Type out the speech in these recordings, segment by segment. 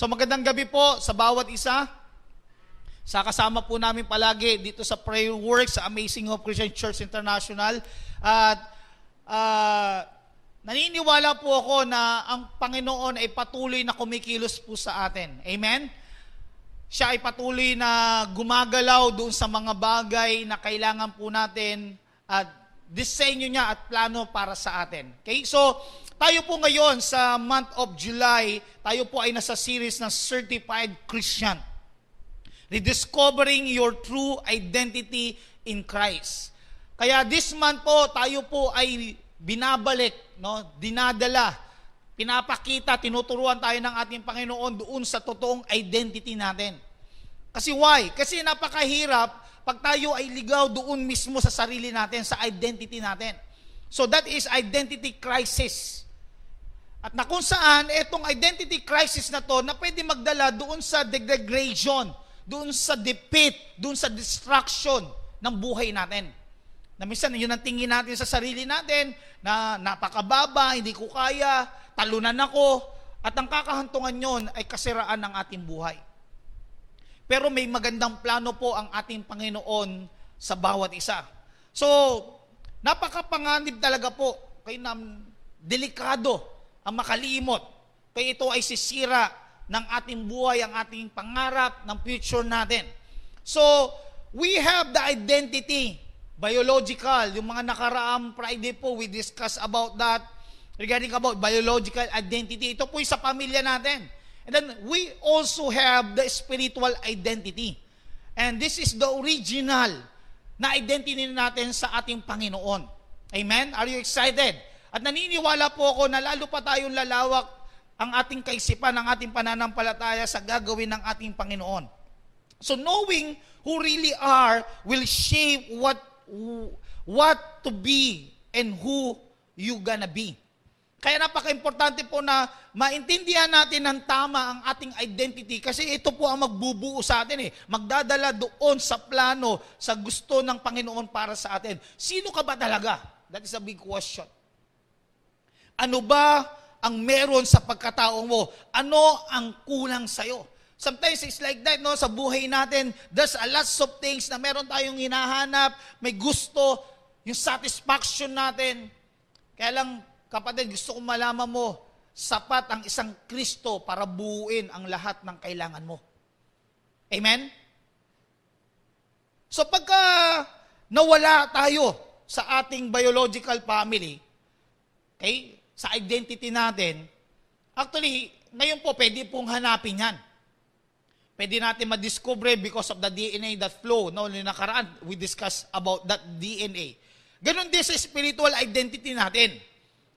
So magandang gabi po sa bawat isa. Sa kasama po namin palagi dito sa prayer work sa Amazing Hope Christian Church International. At uh, naniniwala po ako na ang Panginoon ay patuloy na kumikilos po sa atin. Amen? Siya ay patuloy na gumagalaw doon sa mga bagay na kailangan po natin at disenyo niya at plano para sa atin. Okay? So, tayo po ngayon sa month of July, tayo po ay nasa series ng Certified Christian. Rediscovering your true identity in Christ. Kaya this month po, tayo po ay binabalik, no? dinadala, pinapakita, tinuturuan tayo ng ating Panginoon doon sa totoong identity natin. Kasi why? Kasi napakahirap pag tayo ay ligaw doon mismo sa sarili natin, sa identity natin. So that is identity crisis. At na kung saan, itong identity crisis na to, na pwede magdala doon sa degradation, doon sa defeat, doon sa destruction ng buhay natin. Na minsan, yun ang tingin natin sa sarili natin, na napakababa, hindi ko kaya, talunan ako, at ang kakahantungan yon ay kasiraan ng ating buhay. Pero may magandang plano po ang ating Panginoon sa bawat isa. So, napakapanganib talaga po, kay nam delikado ang makalimot. Kaya ito ay sisira ng ating buhay, ang ating pangarap, ng future natin. So, we have the identity, biological. Yung mga nakaraang Friday po, we discuss about that, regarding about biological identity. Ito po yung sa pamilya natin. And then, we also have the spiritual identity. And this is the original na identity natin sa ating Panginoon. Amen? Are you excited? At naniniwala po ako na lalo pa tayong lalawak ang ating kaisipan, ang ating pananampalataya sa gagawin ng ating Panginoon. So knowing who really are will shape what what to be and who you gonna be. Kaya napaka-importante po na maintindihan natin ng tama ang ating identity kasi ito po ang magbubuo sa atin eh. Magdadala doon sa plano, sa gusto ng Panginoon para sa atin. Sino ka ba talaga? That is a big question. Ano ba ang meron sa pagkatao mo? Ano ang kulang sa'yo? Sometimes it's like that, no? Sa buhay natin, there's a lot of things na meron tayong hinahanap, may gusto, yung satisfaction natin. Kaya lang, kapatid, gusto kong malaman mo, sapat ang isang Kristo para buuin ang lahat ng kailangan mo. Amen? So pagka nawala tayo sa ating biological family, okay, sa identity natin, actually, ngayon po, pwede pong hanapin yan. Pwede natin madiscover because of the DNA that flow. No, nakaraan, we discuss about that DNA. Ganon din sa spiritual identity natin.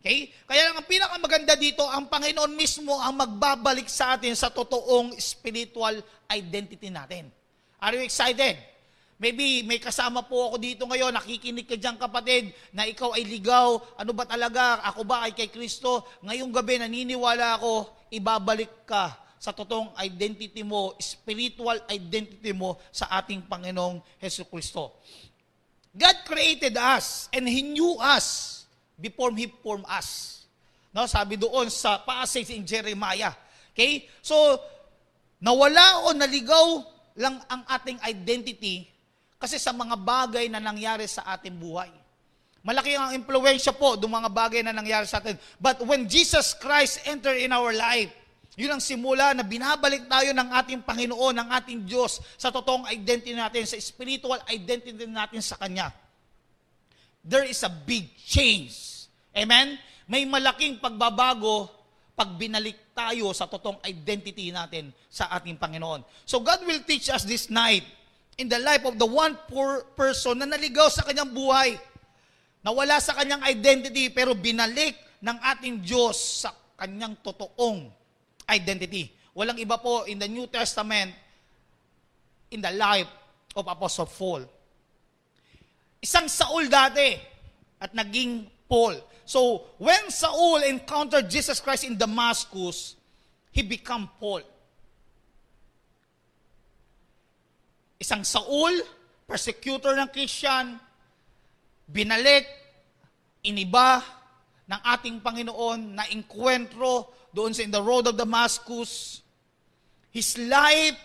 Okay? Kaya lang ang pinakamaganda dito, ang Panginoon mismo ang magbabalik sa atin sa totoong spiritual identity natin. Are you excited? Maybe may kasama po ako dito ngayon, nakikinig ka dyan kapatid, na ikaw ay ligaw, ano ba talaga, ako ba ay kay Kristo? Ngayong gabi naniniwala ako, ibabalik ka sa totoong identity mo, spiritual identity mo sa ating Panginoong Heso Kristo. God created us and He knew us before He formed us. No, sabi doon sa passage in Jeremiah. Okay? So, nawala o naligaw lang ang ating identity kasi sa mga bagay na nangyari sa ating buhay. Malaki ang impluensya po ng mga bagay na nangyari sa atin. But when Jesus Christ enter in our life, yun ang simula na binabalik tayo ng ating Panginoon, ng ating Diyos sa totoong identity natin, sa spiritual identity natin sa Kanya. There is a big change. Amen? May malaking pagbabago pag binalik tayo sa totoong identity natin sa ating Panginoon. So God will teach us this night in the life of the one poor person na naligaw sa kanyang buhay. Nawala sa kanyang identity pero binalik ng ating Diyos sa kanyang totoong identity. Walang iba po in the New Testament in the life of Apostle Paul. Isang Saul dati at naging Paul. So, when Saul encountered Jesus Christ in Damascus, he became Paul. Isang Saul, persecutor ng Christian, binalik, iniba ng ating Panginoon na inkwentro doon sa in the road of Damascus. His life,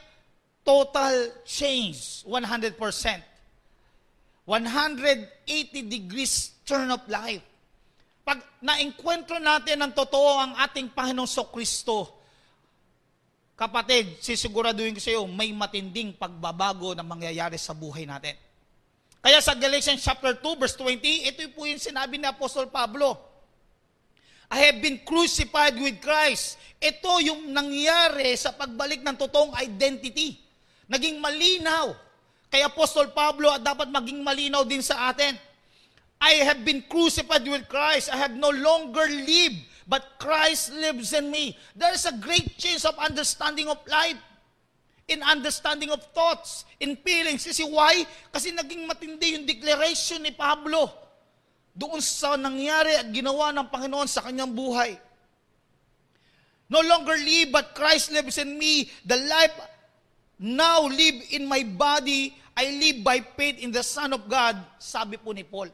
total change, 100%. 180 degrees turn of life. Pag naengkwentro natin ng totoo ang ating Panginoong So Kristo, kapatid, sisiguraduhin ko sa iyo, may matinding pagbabago na mangyayari sa buhay natin. Kaya sa Galatians chapter 2 verse 20, ito po yung sinabi ni Apostol Pablo. I have been crucified with Christ. Ito yung nangyari sa pagbalik ng totoong identity. Naging malinaw Kay Apostol Pablo at dapat maging malinaw din sa atin. I have been crucified with Christ. I have no longer live, but Christ lives in me. There is a great change of understanding of life, in understanding of thoughts, in feelings. Kasi why? Kasi naging matindi yung declaration ni Pablo doon sa nangyari at ginawa ng Panginoon sa kanyang buhay. No longer live, but Christ lives in me. The life now live in my body, I live by faith in the Son of God, sabi po ni Paul.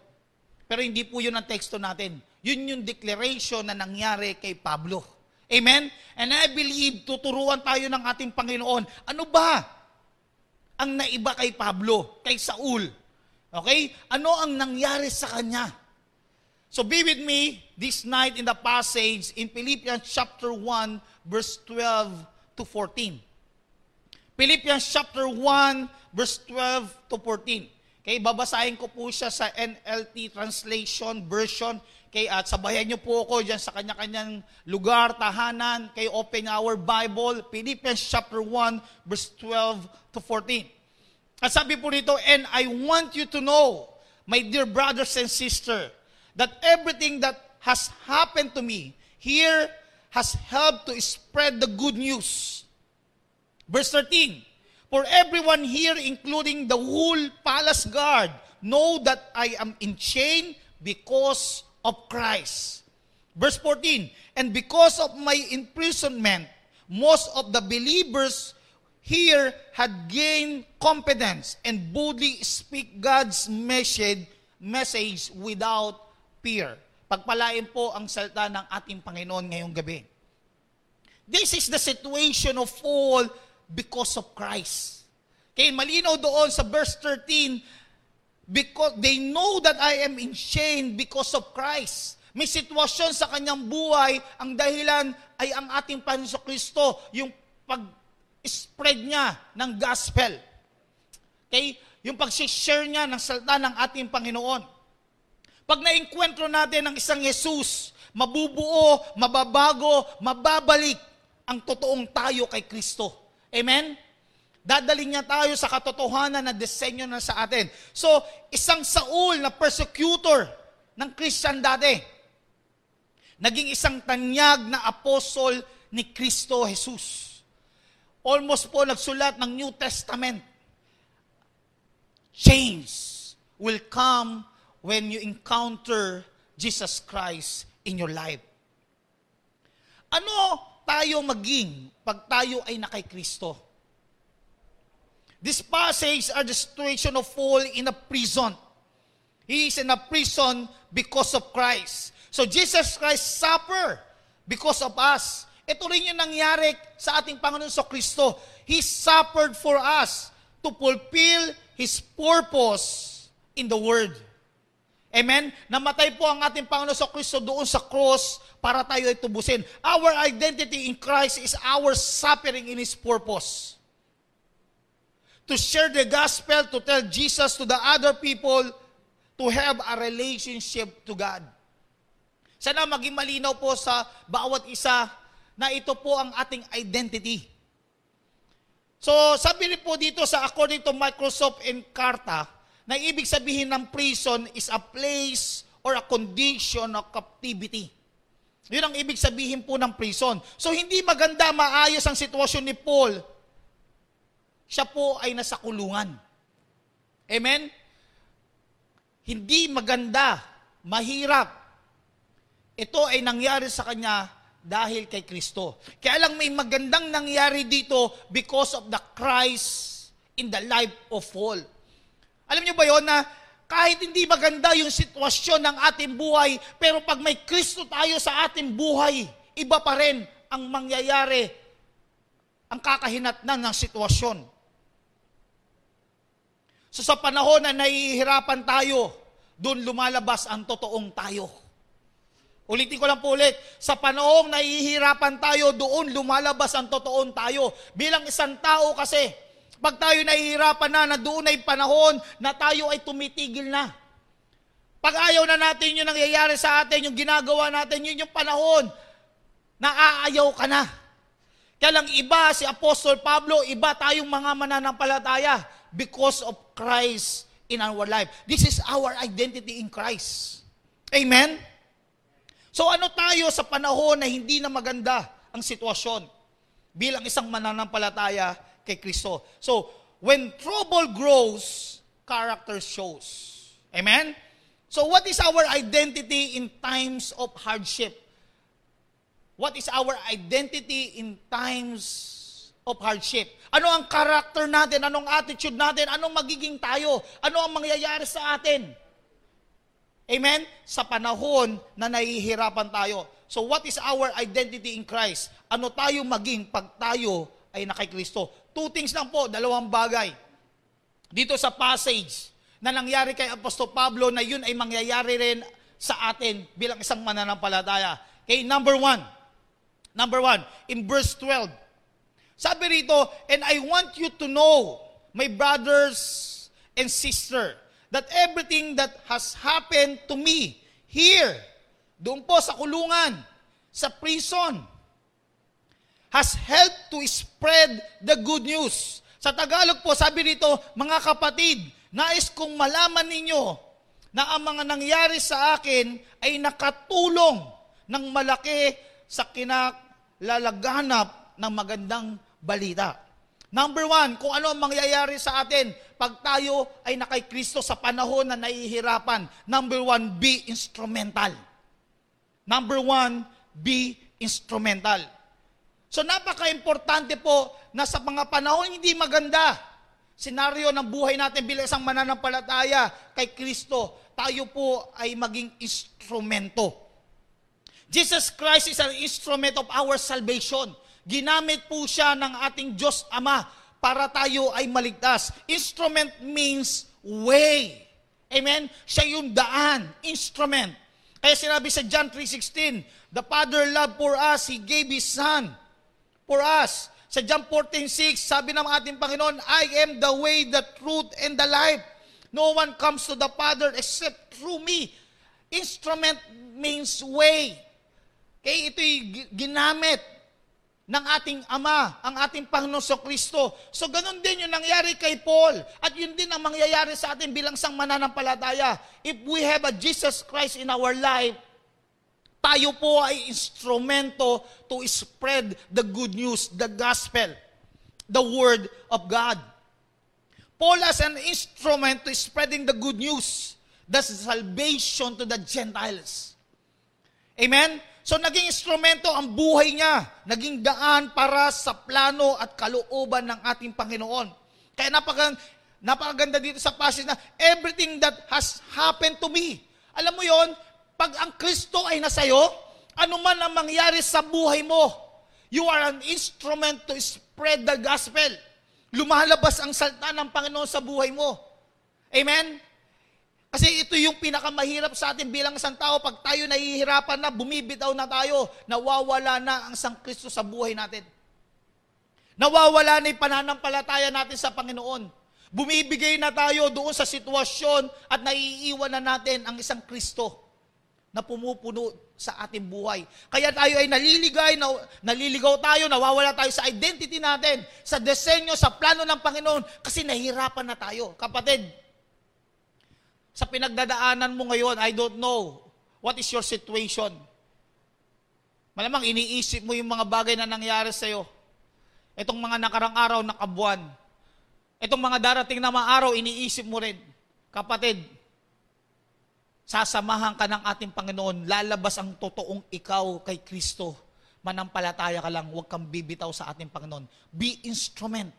Pero hindi po yun ang teksto natin. Yun yung declaration na nangyari kay Pablo. Amen? And I believe tuturuan tayo ng ating Panginoon. Ano ba ang naiba kay Pablo, kay Saul? Okay? Ano ang nangyari sa kanya? So be with me this night in the passage in Philippians chapter 1 verse 12 to 14. Philippians chapter 1, verse 12 to 14. Okay, babasahin ko po siya sa NLT translation version. Okay, at sabayan niyo po ako diyan sa kanya-kanyang lugar, tahanan. Okay, open our Bible, Philippians chapter 1, verse 12 to 14. At sabi po dito, And I want you to know, my dear brothers and sisters, that everything that has happened to me here has helped to spread the good news Verse 13, For everyone here, including the whole palace guard, know that I am in chain because of Christ. Verse 14, And because of my imprisonment, most of the believers here had gained confidence and boldly speak God's message, message without fear. Pagpalain po ang salita ng ating Panginoon ngayong gabi. This is the situation of Paul because of Christ. Kaya malinaw doon sa verse 13, because they know that I am in shame because of Christ. May sitwasyon sa kanyang buhay, ang dahilan ay ang ating Panginoon Kristo, yung pag-spread niya ng gospel. Okay? Yung pag-share niya ng salta ng ating Panginoon. Pag na-enkwentro natin ng isang Jesus, mabubuo, mababago, mababalik ang totoong tayo kay Kristo. Amen? Dadaling niya tayo sa katotohanan na disenyo na sa atin. So, isang Saul na persecutor ng Christian dati, naging isang tanyag na apostol ni Kristo Jesus. Almost po nagsulat ng New Testament. Change will come when you encounter Jesus Christ in your life. Ano tayo maging pag tayo ay nakay Kristo. This passage are the situation of Paul in a prison. He is in a prison because of Christ. So Jesus Christ suffer because of us. Ito rin yung nangyari sa ating Panginoon sa Kristo. He suffered for us to fulfill His purpose in the Word. Amen? Namatay po ang ating Panginoon sa Kristo doon sa cross para tayo ay tubusin. Our identity in Christ is our suffering in His purpose. To share the gospel, to tell Jesus to the other people, to have a relationship to God. Sana maging malinaw po sa bawat isa na ito po ang ating identity. So, sabi rin po dito sa according to Microsoft Encarta, na ibig sabihin ng prison is a place or a condition of captivity. Yun ang ibig sabihin po ng prison. So hindi maganda, maayos ang sitwasyon ni Paul. Siya po ay nasa kulungan. Amen? Hindi maganda, mahirap. Ito ay nangyari sa kanya dahil kay Kristo. Kaya lang may magandang nangyari dito because of the Christ in the life of Paul. Alam niyo ba yon na kahit hindi maganda yung sitwasyon ng ating buhay, pero pag may Kristo tayo sa ating buhay, iba pa rin ang mangyayari ang kakahinatnan ng sitwasyon. So sa panahon na nahihirapan tayo, doon lumalabas ang totoong tayo. Ulitin ko lang po ulit, sa panahong nahihirapan tayo, doon lumalabas ang totoong tayo. Bilang isang tao kasi, pag tayo nahihirapan na, na doon ay panahon na tayo ay tumitigil na. Pag ayaw na natin yung nangyayari sa atin, yung ginagawa natin, yun yung panahon na aayaw ka na. Kaya lang iba si Apostol Pablo, iba tayong mga mananampalataya because of Christ in our life. This is our identity in Christ. Amen? So ano tayo sa panahon na hindi na maganda ang sitwasyon bilang isang mananampalataya kay Kristo. So, when trouble grows, character shows. Amen? So what is our identity in times of hardship? What is our identity in times of hardship? Ano ang character natin? Anong attitude natin? Anong magiging tayo? Ano ang mangyayari sa atin? Amen? Sa panahon na nahihirapan tayo. So what is our identity in Christ? Ano tayo maging pag tayo ay nakay Kristo? Two things lang po, dalawang bagay. Dito sa passage, na nangyari kay Apostol Pablo na yun ay mangyayari rin sa atin bilang isang mananampalataya. Okay, number one. Number one, in verse 12. Sabi rito, And I want you to know, my brothers and sister, that everything that has happened to me here, doon po sa kulungan, sa prison, has helped to spread the good news. Sa Tagalog po, sabi rito, mga kapatid, Nais kong malaman ninyo na ang mga nangyari sa akin ay nakatulong ng malaki sa kinalalaganap ng magandang balita. Number one, kung ano ang mangyayari sa atin pag tayo ay nakay Kristo sa panahon na nahihirapan. Number one, be instrumental. Number one, be instrumental. So napaka-importante po na sa mga panahon hindi maganda, senaryo ng buhay natin bilang isang mananampalataya kay Kristo, tayo po ay maging instrumento. Jesus Christ is an instrument of our salvation. Ginamit po siya ng ating Diyos Ama para tayo ay maligtas. Instrument means way. Amen? Siya yung daan, instrument. Kaya sinabi sa John 3.16, The Father loved for us, He gave His Son for us. Sa John 14.6, sabi ng ating Panginoon, I am the way, the truth, and the life. No one comes to the Father except through me. Instrument means way. Okay, ito'y ginamit ng ating Ama, ang ating Panginoon so Kristo. So ganun din yung nangyari kay Paul. At yun din ang mangyayari sa atin bilang sang mananampalataya. If we have a Jesus Christ in our life, tayo po ay instrumento to spread the good news, the gospel, the word of God. Paul as an instrument to spreading the good news, the salvation to the Gentiles. Amen? So naging instrumento ang buhay niya, naging daan para sa plano at kalooban ng ating Panginoon. Kaya napaka, napakaganda dito sa passage na everything that has happened to me. Alam mo yon pag ang Kristo ay nasayo, ano man ang mangyari sa buhay mo, you are an instrument to spread the gospel. Lumalabas ang salta ng Panginoon sa buhay mo. Amen? Kasi ito yung pinakamahirap sa atin bilang isang tao. Pag tayo nahihirapan na, bumibitaw na tayo, nawawala na ang Sang Kristo sa buhay natin. Nawawala na yung pananampalataya natin sa Panginoon. Bumibigay na tayo doon sa sitwasyon at naiiwan na natin ang isang Kristo na pumupuno sa ating buhay. Kaya tayo ay naliligay, na, naliligaw tayo, nawawala tayo sa identity natin, sa disenyo, sa plano ng Panginoon, kasi nahihirapan na tayo. Kapatid, sa pinagdadaanan mo ngayon, I don't know what is your situation. Malamang iniisip mo yung mga bagay na nangyari sa iyo. Itong mga nakarang araw, nakabuan. Itong mga darating na mga iniisip mo rin. Kapatid, sasamahan ka ng ating Panginoon, lalabas ang totoong ikaw kay Kristo. Manampalataya ka lang, huwag kang bibitaw sa ating Panginoon. Be instrument.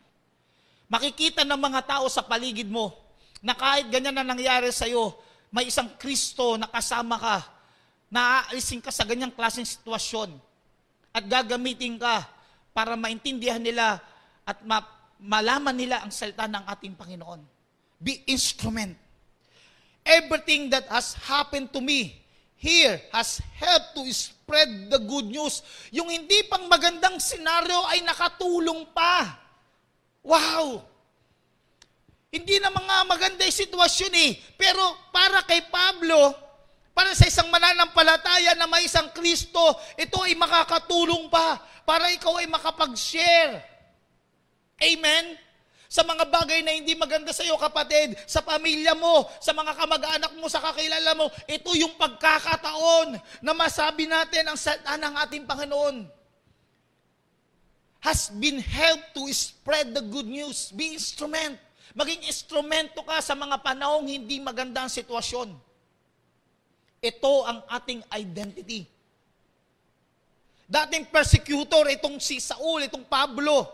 Makikita ng mga tao sa paligid mo na kahit ganyan na nangyari sa iyo, may isang Kristo na kasama ka, na aalisin ka sa ganyang klaseng sitwasyon at gagamitin ka para maintindihan nila at ma- malaman nila ang salita ng ating Panginoon. Be instrument. Everything that has happened to me here has helped to spread the good news. Yung hindi pang magandang senaryo ay nakatulong pa. Wow! Hindi na mga maganda yung sitwasyon eh. Pero para kay Pablo, para sa isang mananampalataya na may isang Kristo, ito ay makakatulong pa para ikaw ay makapag-share. Amen? Sa mga bagay na hindi maganda sa iyo, kapatid, sa pamilya mo, sa mga kamag-anak mo, sa kakilala mo, ito yung pagkakataon na masabi natin ang salita ng ating Panginoon has been helped to spread the good news. Be instrument. Maging instrumento ka sa mga panahong hindi maganda ang sitwasyon. Ito ang ating identity. Dating persecutor, itong si Saul, itong Pablo,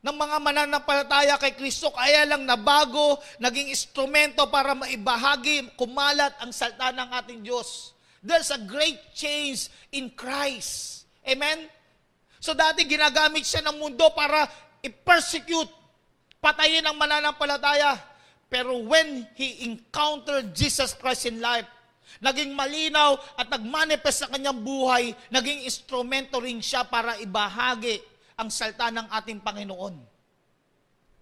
ng mga mananampalataya kay Kristo, kaya lang nabago, naging instrumento para maibahagi, kumalat ang salta ng ating Diyos. There's a great change in Christ. Amen? So dati ginagamit siya ng mundo para i-persecute patayin ang mananampalataya. Pero when he encountered Jesus Christ in life, naging malinaw at nagmanifest sa kanyang buhay, naging instrumento rin siya para ibahagi ang salta ng ating Panginoon.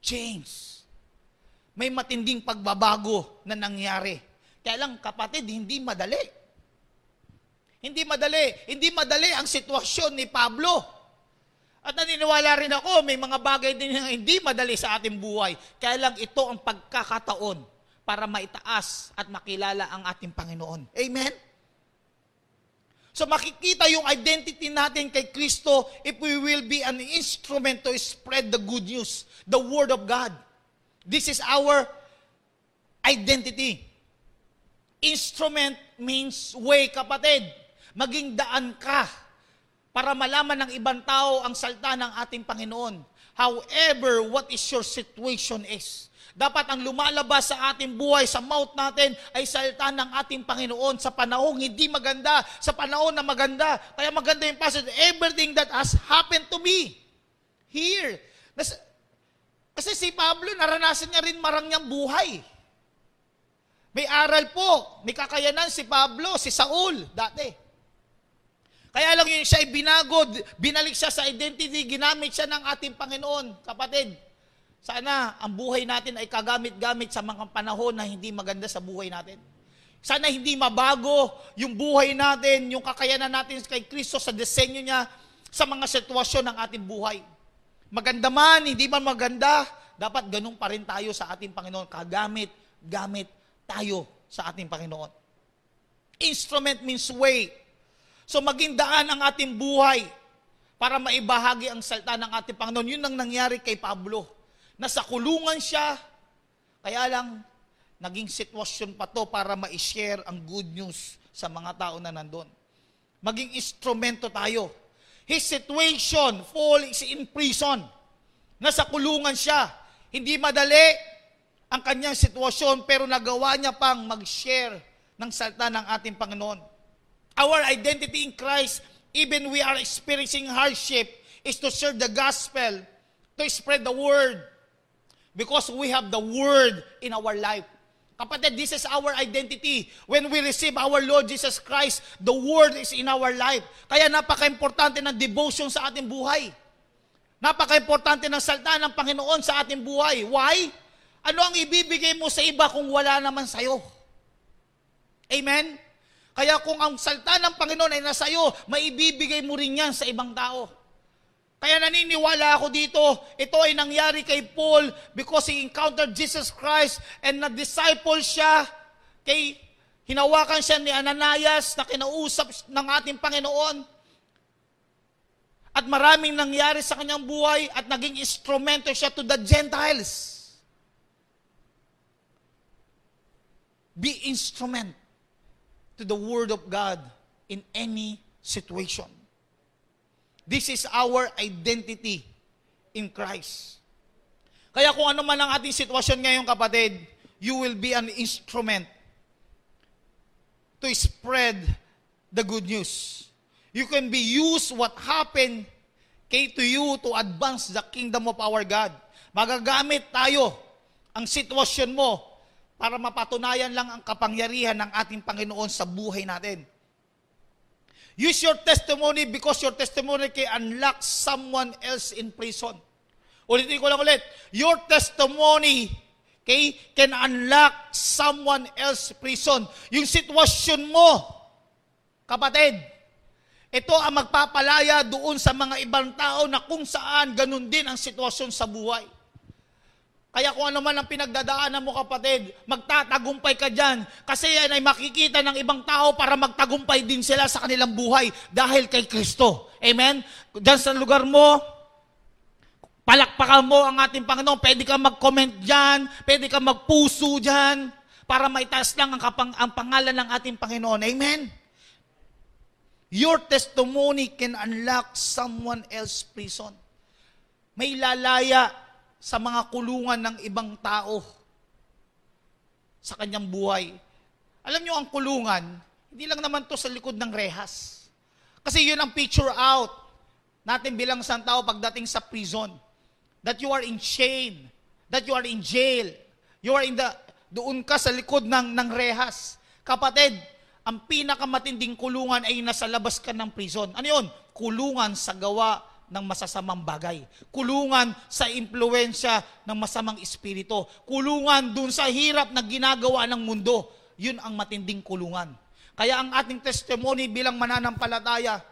Change. May matinding pagbabago na nangyari. Kaya lang, kapatid, hindi madali. Hindi madali. Hindi madali ang sitwasyon ni Pablo. At naniniwala rin ako, may mga bagay din na hindi madali sa ating buhay. Kaya lang ito ang pagkakataon para maitaas at makilala ang ating Panginoon. Amen? So makikita yung identity natin kay Kristo if we will be an instrument to spread the good news, the Word of God. This is our identity. Instrument means way, kapatid. Maging daan ka para malaman ng ibang tao ang salta ng ating Panginoon. However, what is your situation is. Dapat ang lumalabas sa ating buhay, sa mouth natin, ay salta ng ating Panginoon sa panahong hindi maganda, sa panahon na maganda. Kaya maganda yung passage, everything that has happened to me. Here. Kasi si Pablo, naranasan niya rin marangyang buhay. May aral po, may kakayanan si Pablo, si Saul, dati. Kaya lang yun siya ay binago, binalik siya sa identity, ginamit siya ng ating Panginoon. Kapatid, sana ang buhay natin ay kagamit-gamit sa mga panahon na hindi maganda sa buhay natin. Sana hindi mabago yung buhay natin, yung kakayanan natin kay Kristo sa disenyo niya sa mga sitwasyon ng ating buhay. Maganda man, hindi man maganda, dapat ganun pa rin tayo sa ating Panginoon. Kagamit, gamit tayo sa ating Panginoon. Instrument means way. So maging daan ang ating buhay para maibahagi ang salta ng ating Panginoon. Yun ang nangyari kay Pablo. Nasa kulungan siya, kaya lang naging sitwasyon pa to para ma-share ang good news sa mga tao na nandun. Maging instrumento tayo. His situation, Paul is in prison. Nasa kulungan siya. Hindi madali ang kanyang sitwasyon pero nagawa niya pang mag-share ng salta ng ating Panginoon. Our identity in Christ, even we are experiencing hardship, is to serve the gospel, to spread the word. Because we have the word in our life. Kapatid, this is our identity. When we receive our Lord Jesus Christ, the Word is in our life. Kaya napaka-importante ng devotion sa ating buhay. Napaka-importante ng salta ng Panginoon sa ating buhay. Why? Ano ang ibibigay mo sa iba kung wala naman sa'yo? Amen? Kaya kung ang salta ng Panginoon ay nasa iyo, maibibigay mo rin yan sa ibang tao. Kaya naniniwala ako dito, ito ay nangyari kay Paul because he encountered Jesus Christ and na-disciple siya kay hinawakan siya ni Ananias na kinausap ng ating Panginoon. At maraming nangyari sa kanyang buhay at naging instrumento siya to the Gentiles. Be instrument to the Word of God in any situation. This is our identity in Christ. Kaya kung ano man ang ating sitwasyon ngayon, kapatid, you will be an instrument to spread the good news. You can be used what happened okay, to you to advance the kingdom of our God. Magagamit tayo ang sitwasyon mo para mapatunayan lang ang kapangyarihan ng ating Panginoon sa buhay natin. Use your testimony because your testimony can unlock someone else in prison. Ulitin ko lang ulit. Your testimony okay, can unlock someone else prison. Yung sitwasyon mo, kapatid, ito ang magpapalaya doon sa mga ibang tao na kung saan ganun din ang sitwasyon sa buhay. Kaya kung ano man ang pinagdadaanan mo kapatid, magtatagumpay ka dyan. Kasi yan ay makikita ng ibang tao para magtagumpay din sila sa kanilang buhay dahil kay Kristo. Amen? Dyan sa lugar mo, palakpakan mo ang ating Panginoon. Pwede ka mag-comment dyan, pwede ka magpuso dyan, para maitaas lang ang, kapang, ang pangalan ng ating Panginoon. Amen? Your testimony can unlock someone else's prison. May lalaya sa mga kulungan ng ibang tao sa kanyang buhay. Alam nyo, ang kulungan, hindi lang naman to sa likod ng rehas. Kasi yun ang picture out natin bilang isang tao pagdating sa prison. That you are in chain. That you are in jail. You are in the, doon ka sa likod ng, ng rehas. Kapatid, ang pinakamatinding kulungan ay nasa labas ka ng prison. Ano yun? Kulungan sa gawa ng masasamang bagay. Kulungan sa impluensya ng masamang espiritu. Kulungan dun sa hirap na ginagawa ng mundo. Yun ang matinding kulungan. Kaya ang ating testimony bilang mananampalataya,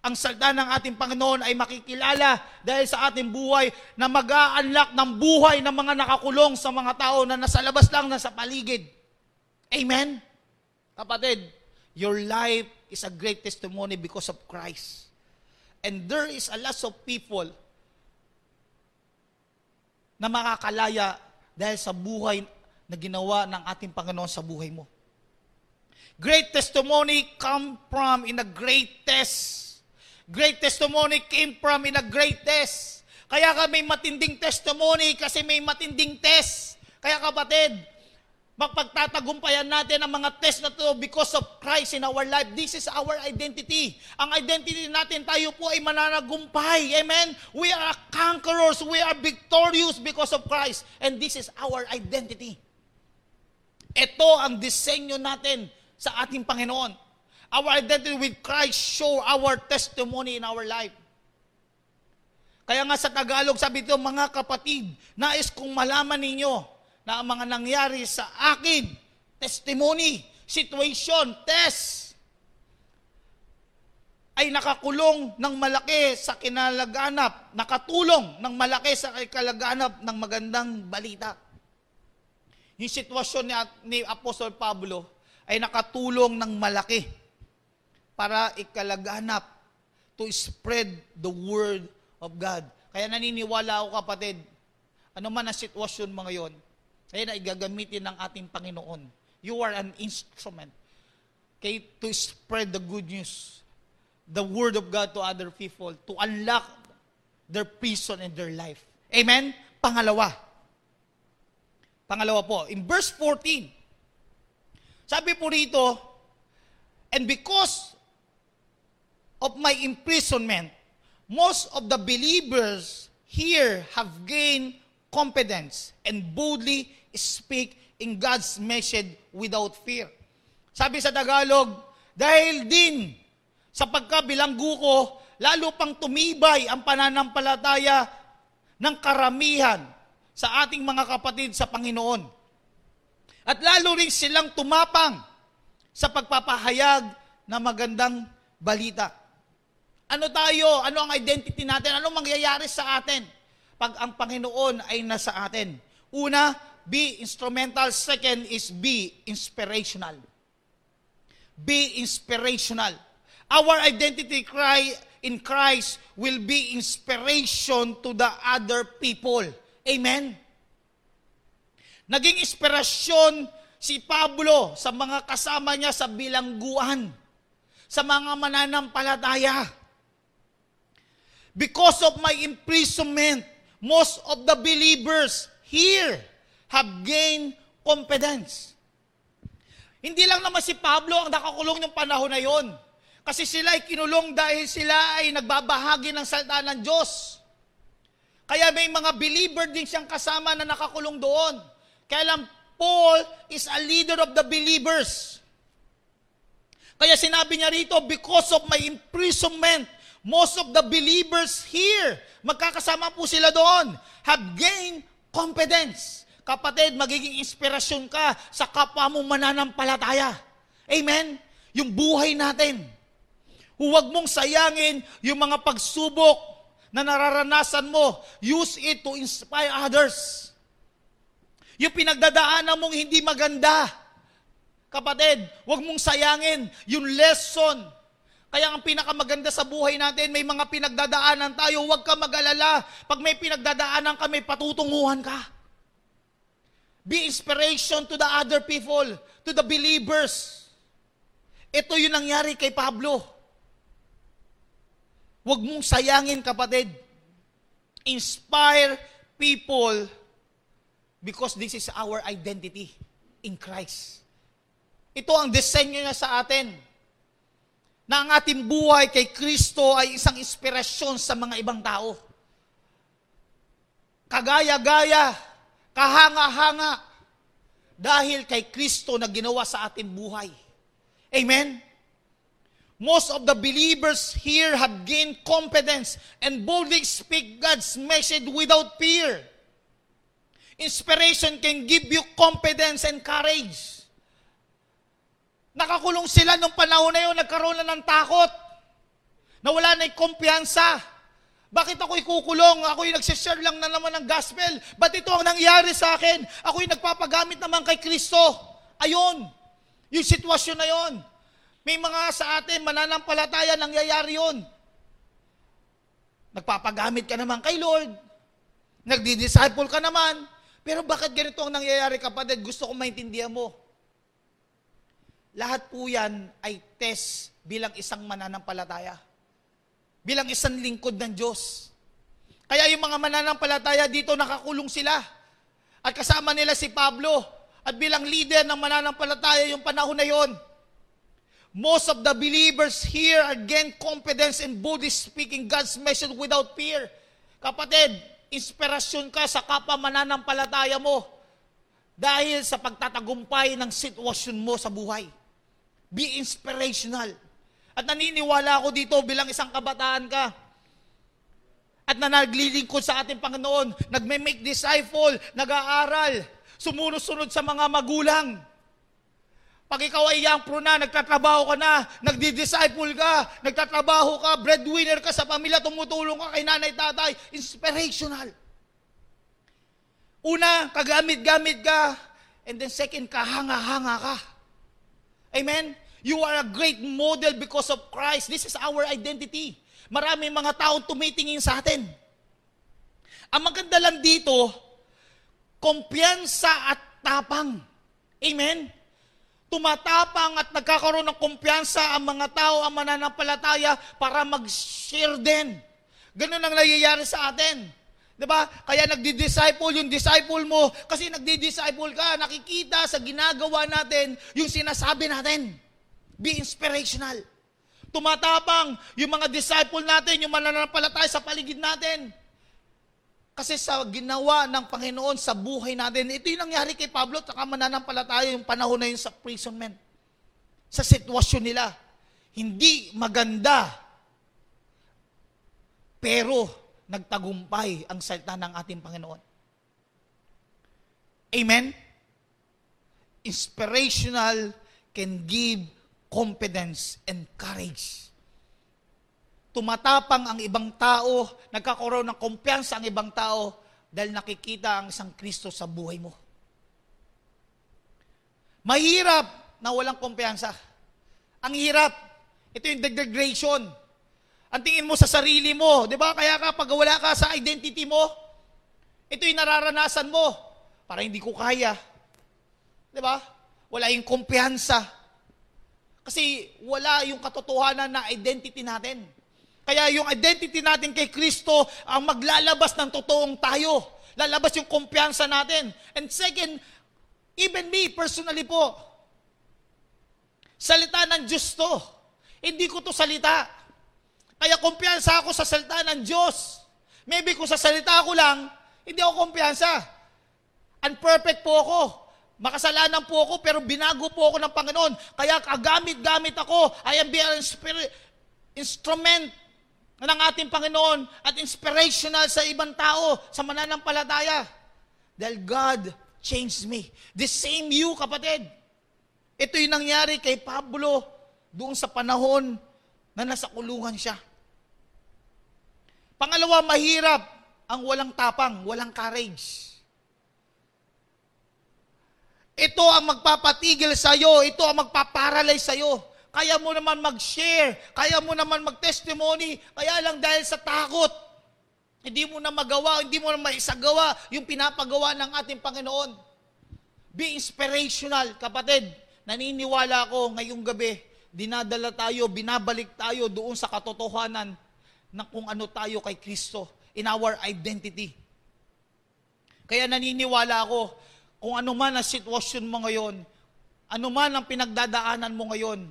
ang salda ng ating Panginoon ay makikilala dahil sa ating buhay na mag-a-unlock ng buhay ng mga nakakulong sa mga tao na nasa labas lang, nasa paligid. Amen? Kapatid, your life is a great testimony because of Christ. And there is a lot of people na makakalaya dahil sa buhay na ginawa ng ating Panginoon sa buhay mo. Great testimony come from in a great test. Great testimony came from in a great test. Kaya ka may matinding testimony kasi may matinding test. Kaya kapatid, mapagtatagumpayan natin ang mga test na to because of Christ in our life. This is our identity. Ang identity natin, tayo po ay mananagumpay. Amen? We are conquerors. We are victorious because of Christ. And this is our identity. Ito ang disenyo natin sa ating Panginoon. Our identity with Christ show our testimony in our life. Kaya nga sa Tagalog, sabi ito, mga kapatid, nais kong malaman ninyo na ang mga nangyari sa akin, testimony, situation, test, ay nakakulong ng malaki sa kinalaganap, nakatulong ng malaki sa kinalaganap ng magandang balita. Yung sitwasyon ni, ni Apostol Pablo ay nakatulong ng malaki para ikalaganap to spread the word of God. Kaya naniniwala ako kapatid, ano man ang sitwasyon mo ngayon, kaya na igagamitin ng ating Panginoon. You are an instrument okay, to spread the good news, the word of God to other people, to unlock their prison in their life. Amen? Pangalawa. Pangalawa po, in verse 14, sabi po rito, and because of my imprisonment, most of the believers here have gained confidence and boldly speak in God's message without fear. Sabi sa Tagalog, dahil din sa pagkabilanggo ko, lalo pang tumibay ang pananampalataya ng karamihan sa ating mga kapatid sa Panginoon. At lalo rin silang tumapang sa pagpapahayag na magandang balita. Ano tayo? Ano ang identity natin? Ano mangyayari sa atin pag ang Panginoon ay nasa atin? Una, be instrumental. Second is be inspirational. Be inspirational. Our identity cry in Christ will be inspiration to the other people. Amen? Naging inspirasyon si Pablo sa mga kasama niya sa bilangguan, sa mga mananampalataya. Because of my imprisonment, most of the believers here have gained confidence. Hindi lang naman si Pablo ang nakakulong ng panahon na yon. Kasi sila ay kinulong dahil sila ay nagbabahagi ng salita ng Diyos. Kaya may mga believer din siyang kasama na nakakulong doon. Kaya lang, Paul is a leader of the believers. Kaya sinabi niya rito, because of my imprisonment, most of the believers here, magkakasama po sila doon, have gained confidence. Kapatid, magiging inspirasyon ka sa kapwa mong mananampalataya. Amen? Yung buhay natin. Huwag mong sayangin yung mga pagsubok na nararanasan mo. Use it to inspire others. Yung pinagdadaanan mong hindi maganda. Kapatid, huwag mong sayangin yung lesson. Kaya ang pinakamaganda sa buhay natin, may mga pinagdadaanan tayo, huwag ka mag-alala. Pag may pinagdadaanan ka, may patutunguhan ka. Be inspiration to the other people, to the believers. Ito yung nangyari kay Pablo. Huwag mong sayangin, kapatid. Inspire people because this is our identity in Christ. Ito ang disenyo niya sa atin na ang ating buhay kay Kristo ay isang inspirasyon sa mga ibang tao. Kagaya-gaya, kahanga-hanga, dahil kay Kristo na ginawa sa ating buhay. Amen? Most of the believers here have gained confidence and boldly speak God's message without fear. Inspiration can give you confidence and courage. Nakakulong sila nung panahon na yun, nagkaroon na ng takot. Nawala na yung kumpiyansa. Bakit ako'y kukulong? Ako'y nagsishare lang na naman ng gospel. Ba't ito ang nangyari sa akin? Ako'y nagpapagamit naman kay Kristo. Ayun, yung sitwasyon na yon. May mga sa atin, mananampalataya, nangyayari yon. Nagpapagamit ka naman kay Lord. Nagdi-disciple ka naman. Pero bakit ganito ang nangyayari kapatid? Gusto kong maintindihan mo. Lahat po yan ay test bilang isang mananampalataya bilang isang lingkod ng Diyos. Kaya yung mga mananampalataya dito, nakakulong sila. At kasama nila si Pablo. At bilang leader ng mananampalataya yung panahon na yon, most of the believers here are gain confidence in boldly speaking God's message without fear. Kapatid, inspirasyon ka sa kapwa mananampalataya mo dahil sa pagtatagumpay ng sitwasyon mo sa buhay. Be inspirational. At naniniwala ako dito bilang isang kabataan ka. At na naglilingkod sa ating Panginoon, nagme-make disciple, nag-aaral, sumusunod sa mga magulang. Pag ikaw ay young pro na, nagtatrabaho ka na, nagdi-disciple ka, nagtatrabaho ka, breadwinner ka sa pamilya, tumutulong ka kay nanay, tatay, inspirational. Una, kagamit-gamit ka, and then second, kahanga-hanga ka. Amen? You are a great model because of Christ. This is our identity. Marami mga taong tumitingin sa atin. Ang maganda lang dito, kumpiyansa at tapang. Amen? Tumatapang at nagkakaroon ng kumpiyansa ang mga tao, ang mananampalataya para mag-share din. Ganun ang nangyayari sa atin. 'Di ba? Kaya nagdi-disciple yung disciple mo kasi nagdi-disciple ka, nakikita sa ginagawa natin yung sinasabi natin. Be inspirational. Tumatapang yung mga disciple natin, yung mananampalataya sa paligid natin. Kasi sa ginawa ng Panginoon sa buhay natin, ito yung nangyari kay Pablo at mananampalataya yung panahon na yun sa imprisonment. Sa sitwasyon nila. Hindi maganda. Pero nagtagumpay ang salita ng ating Panginoon. Amen? Inspirational can give confidence and courage. Tumatapang ang ibang tao, nagkakaroon ng kumpiyansa ang ibang tao dahil nakikita ang isang Kristo sa buhay mo. Mahirap na walang kumpiyansa. Ang hirap. Ito yung degradation. Ang tingin mo sa sarili mo, di ba? Kaya ka, pag wala ka sa identity mo, ito yung nararanasan mo. Para hindi ko kaya. Di ba? Wala yung kumpiyansa. Kasi wala yung katotohanan na identity natin. Kaya yung identity natin kay Kristo ang maglalabas ng totoong tayo. Lalabas yung kumpiyansa natin. And second, even me personally po, salita ng Diyos to. Hindi ko to salita. Kaya kumpiyansa ako sa salita ng Diyos. Maybe kung sa salita ko lang, hindi ako kumpiyansa. Unperfect po ako. Makasalanan po ako, pero binago po ako ng Panginoon. Kaya kagamit-gamit ako. I am being inspir- instrument ng ating Panginoon at inspirational sa ibang tao, sa mananampalataya. Dahil God changed me. The same you, kapatid. Ito yung nangyari kay Pablo doon sa panahon na nasa kulungan siya. Pangalawa, mahirap ang walang tapang, walang courage. Ito ang magpapatigil sa iyo, ito ang magpaparalyze sa iyo. Kaya mo naman mag-share, kaya mo naman mag-testimony, kaya lang dahil sa takot, hindi mo na magawa, hindi mo na maisagawa yung pinapagawa ng ating Panginoon. Be inspirational, kapatid. Naniniwala ako ngayong gabi, dinadala tayo, binabalik tayo doon sa katotohanan ng kung ano tayo kay Kristo in our identity. Kaya naniniwala ako, kung ano man ang sitwasyon mo ngayon, ano man ang pinagdadaanan mo ngayon,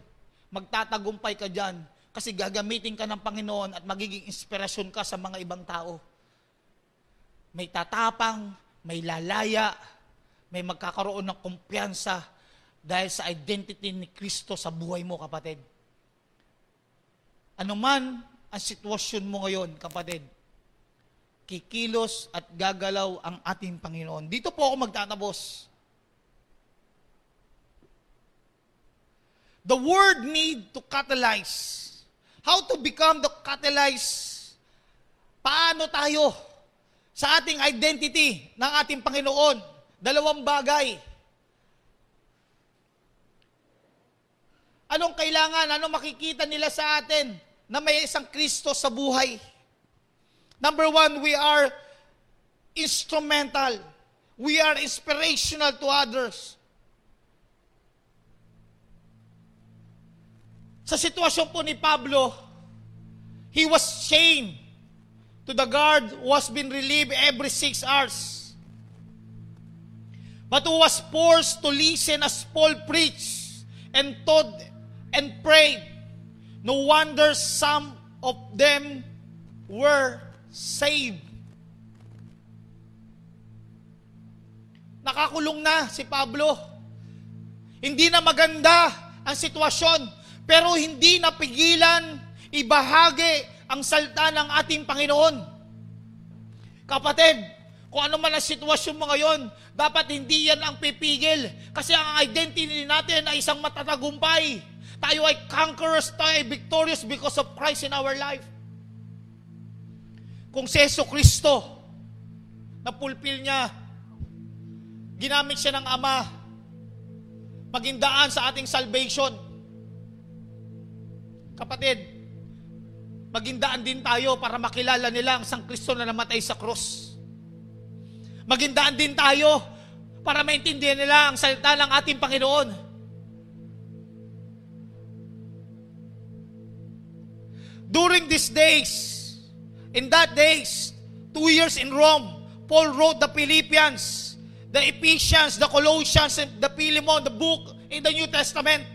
magtatagumpay ka dyan kasi gagamitin ka ng Panginoon at magiging inspirasyon ka sa mga ibang tao. May tatapang, may lalaya, may magkakaroon ng kumpiyansa dahil sa identity ni Kristo sa buhay mo, kapatid. Ano man ang sitwasyon mo ngayon, kapatid, kikilos at gagalaw ang ating Panginoon. Dito po ako magtatapos. The word need to catalyze. How to become the catalyze? Paano tayo sa ating identity ng ating Panginoon? Dalawang bagay. Anong kailangan? Anong makikita nila sa atin na may isang Kristo sa buhay? Number one, we are instrumental. We are inspirational to others. Sa sitwasyon po ni Pablo, he was chained to the guard was been relieved every six hours. But who was forced to listen as Paul preached and taught and prayed. No wonder some of them were saved. Nakakulong na si Pablo. Hindi na maganda ang sitwasyon. Pero hindi napigilan ibahagi ang salta ng ating Panginoon. Kapatid, kung ano man ang sitwasyon mo ngayon, dapat hindi yan ang pipigil. Kasi ang identity natin ay isang matatagumpay. Tayo ay conquerors, tayo ay victorious because of Christ in our life. Kung si Yeso Kristo, na pulpil niya, ginamit siya ng Ama, maging daan sa ating salvation, Kapatid, magindaan din tayo para makilala nila ang Sang Kristo na namatay sa krus. Magindaan din tayo para maintindihan nila ang salita ng ating Panginoon. During these days, in that days, two years in Rome, Paul wrote the Philippians, the Ephesians, the Colossians, and the Philemon, the book in the New Testament.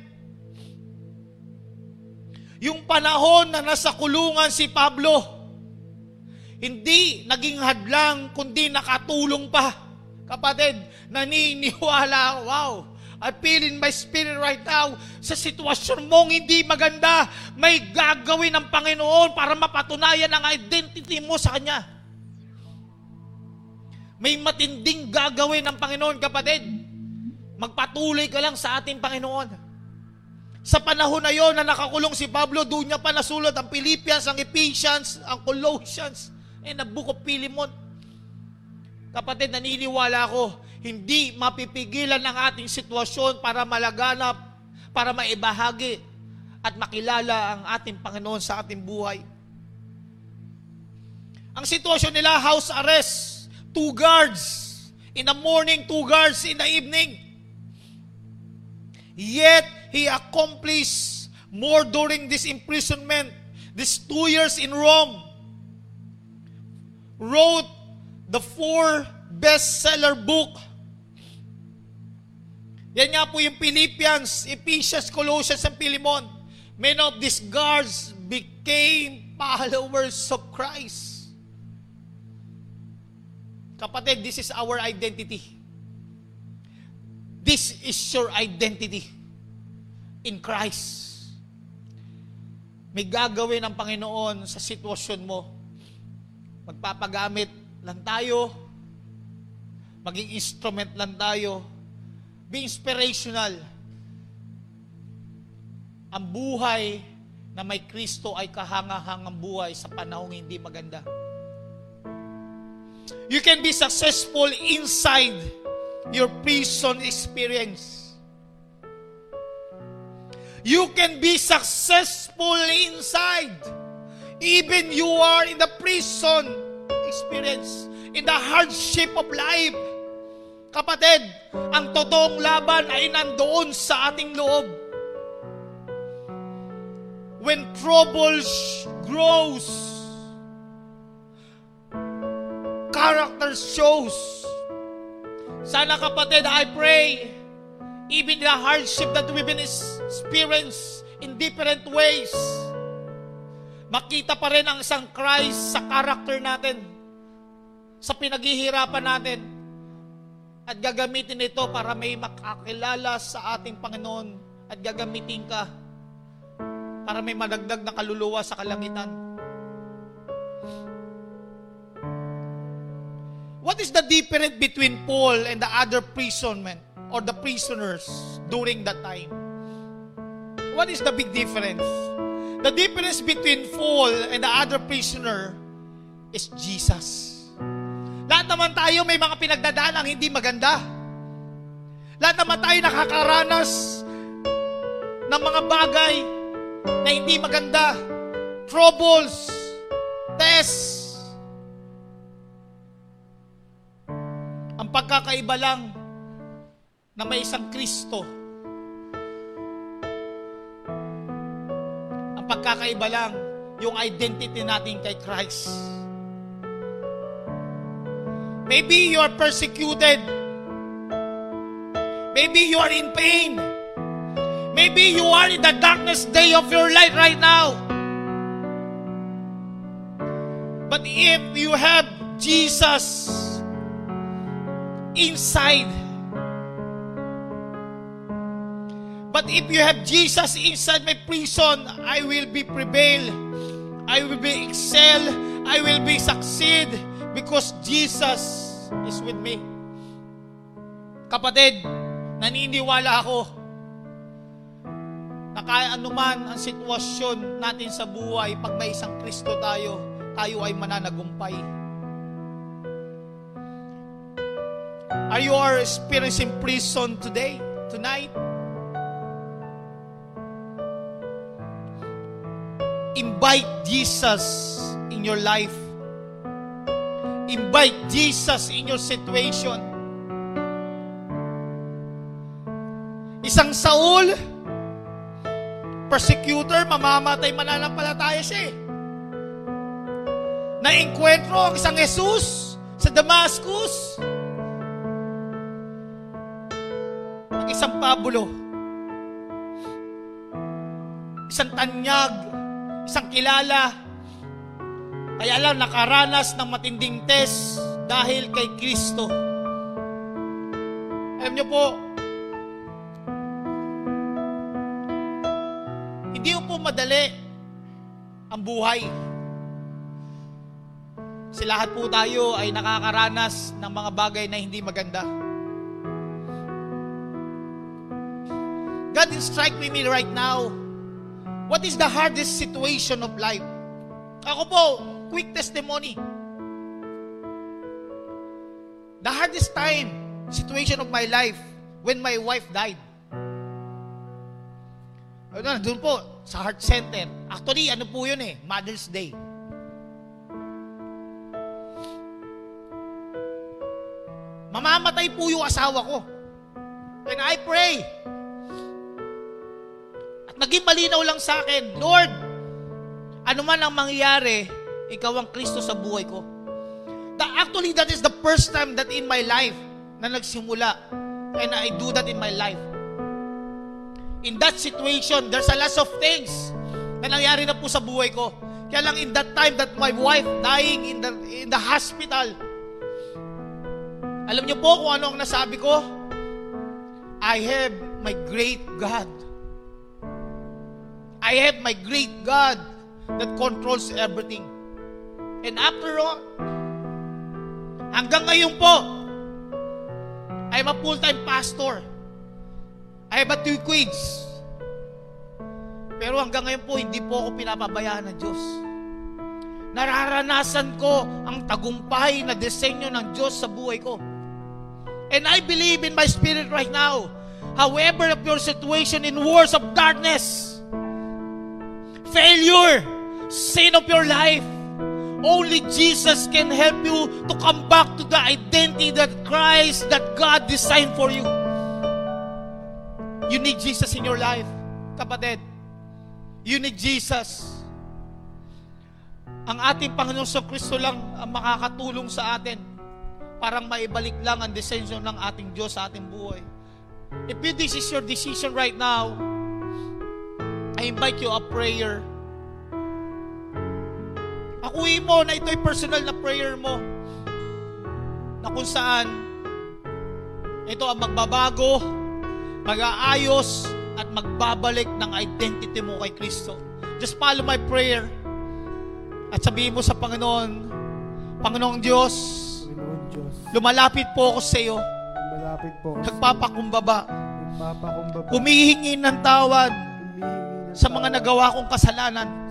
Yung panahon na nasa kulungan si Pablo, hindi naging hadlang, kundi nakatulong pa. Kapatid, naniniwala, wow, I feel in my spirit right now, sa sitwasyon mong hindi maganda, may gagawin ng Panginoon para mapatunayan ang identity mo sa Kanya. May matinding gagawin ng Panginoon, kapatid. Magpatuloy ka lang sa ating Panginoon. Sa panahon na yon na nakakulong si Pablo, doon niya pa nasulat ang Philippians, ang Ephesians, ang Colossians, and the book of Philemon. Kapatid, naniniwala ko, hindi mapipigilan ang ating sitwasyon para malaganap, para maibahagi at makilala ang ating Panginoon sa ating buhay. Ang sitwasyon nila, house arrest, two guards. In the morning, two guards. In the evening, Yet, he accomplished more during this imprisonment, these two years in Rome. Wrote the four bestseller book. Yan nga po yung Philippians, Ephesians, Colossians, and Philemon. Many of these guards became followers of Christ. Kapatid, this is our identity. This is your identity in Christ. May gagawin ang Panginoon sa sitwasyon mo. Magpapagamit lang tayo. Maging instrument lang tayo. Be inspirational. Ang buhay na may Kristo ay kahanga-hangang buhay sa panahong hindi maganda. You can be successful inside your prison experience. You can be successful inside. Even you are in the prison experience, in the hardship of life. Kapatid, ang totoong laban ay nandoon sa ating loob. When troubles grows, character shows. Sana kapatid, I pray, even the hardship that we've been experienced in different ways, makita pa rin ang isang Christ sa character natin, sa pinaghihirapan natin, at gagamitin ito para may makakilala sa ating Panginoon at gagamitin ka para may madagdag na kaluluwa sa kalangitan. What is the difference between Paul and the other prisonmen or the prisoners during that time? What is the big difference? The difference between Paul and the other prisoner is Jesus. Lahat naman tayo may mga pinagdadaan ang hindi maganda. Lahat naman tayo nakakaranas ng mga bagay na hindi maganda. Troubles, tests, Ang pagkakaiba lang na may isang Kristo. Ang pagkakaiba lang yung identity natin kay Christ. Maybe you are persecuted. Maybe you are in pain. Maybe you are in the darkest day of your life right now. But if you have Jesus inside. But if you have Jesus inside my prison, I will be prevail. I will be excel. I will be succeed because Jesus is with me. Kapatid, naniniwala ako na kaya anuman ang sitwasyon natin sa buhay, pag may isang Kristo tayo, tayo ay mananagumpay. Are you are experiencing prison today, tonight? Invite Jesus in your life. Invite Jesus in your situation. Isang Saul, persecutor, mamamatay mananampalataya siya eh. Na-enkwentro ang isang Jesus sa Damascus. Ang isang Pablo. Isang tanyag, isang kilala. Kaya lang nakaranas ng matinding test dahil kay Kristo. Alam niyo po, hindi po madali ang buhay. Kasi lahat po tayo ay nakakaranas ng mga bagay na hindi maganda. God is strike with me right now. What is the hardest situation of life? Ako po, quick testimony. The hardest time, situation of my life, when my wife died. Ano, doon po, sa heart center. Actually, ano po yun eh, Mother's Day. Mamamatay po yung asawa ko. And I pray. At naging malinaw lang sa akin, Lord, ano man ang mangyari, ikaw ang Kristo sa buhay ko. That actually, that is the first time that in my life na nagsimula and I do that in my life. in that situation, there's a lot of things na nangyari na po sa buhay ko. Kaya lang in that time that my wife dying in the, in the hospital, alam niyo po kung ano ang nasabi ko? I have my great God. I have my great God that controls everything. And after all, hanggang ngayon po, I'm a full-time pastor. I have a two kids. Pero hanggang ngayon po, hindi po ako pinapabayaan ng Diyos. Nararanasan ko ang tagumpay na disenyo ng Diyos sa buhay ko. And I believe in my spirit right now, however of your situation in wars of darkness, failure, sin of your life, only Jesus can help you to come back to the identity that Christ, that God designed for you. You need Jesus in your life, kapatid. You need Jesus. Ang ating Panginoon sa Kristo lang ang makakatulong sa atin parang maibalik lang ang desensyon ng ating Diyos sa ating buhay. If this is your decision right now, I invite you a prayer. Akuin mo na ito'y personal na prayer mo na kung saan ito ang magbabago, mag-aayos, at magbabalik ng identity mo kay Kristo. Just follow my prayer. At sabihin mo sa Panginoon, Panginoong Diyos, Panginoon Diyos, lumalapit po ako sa iyo, malapit po ako nagpapakumbaba, nagpapakumbaba, humihingi ng tawad sa mga nagawa kong kasalanan.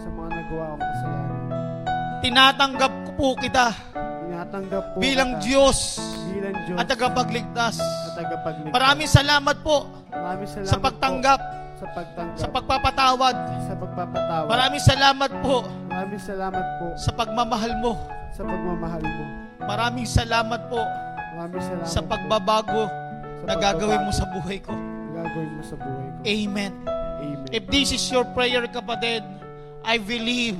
Tinatanggap ko po kita Tinatanggap po bilang kita Diyos bilang Diyos at tagapagligtas. at tagapagligtas. Maraming salamat po Maraming salamat sa pagtanggap, po sa pagtanggap, sa pagpapatawad. sa pagpapatawad. Maraming salamat po Maraming salamat po sa pagmamahal mo. sa pagmamahal mo. Maraming salamat po Maraming salamat sa pagbabago sa na gagawin mo sa buhay ko. gagawin mo sa buhay ko. Amen. Amen. If this is your prayer, kapatid, I believe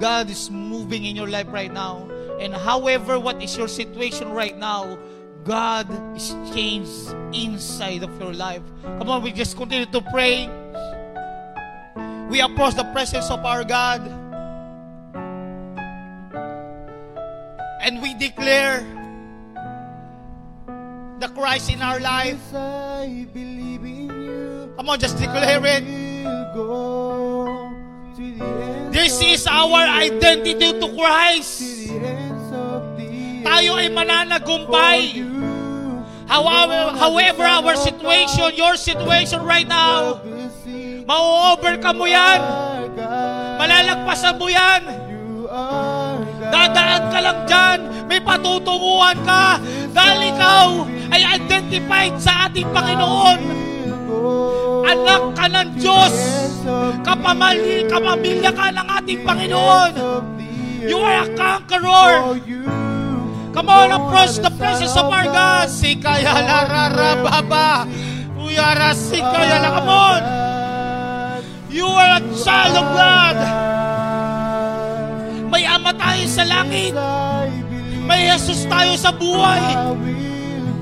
God is moving in your life right now. And however, what is your situation right now, God is changed inside of your life. Come on, we just continue to pray. We approach the presence of our God. And we declare the Christ in our life. Yes, I believe in you. Come on, just declare it. This is our identity to Christ. Tayo ay mananagumpay. However, however our situation, your situation right now, ma-overcome mo yan. Malalagpasan mo yan. Dadaan ka lang dyan. May patutunguhan ka. Dahil ikaw ay identified sa ating Panginoon. Anak ka ng Diyos. Kapamali, kapamilya ka ng ating Panginoon. You are a conqueror. Come on, approach the presence of our God. Sikaya lararababa. Uyara sikaya la. Come on. You are a child of God. May ama tayo sa langit. May Jesus tayo sa buhay.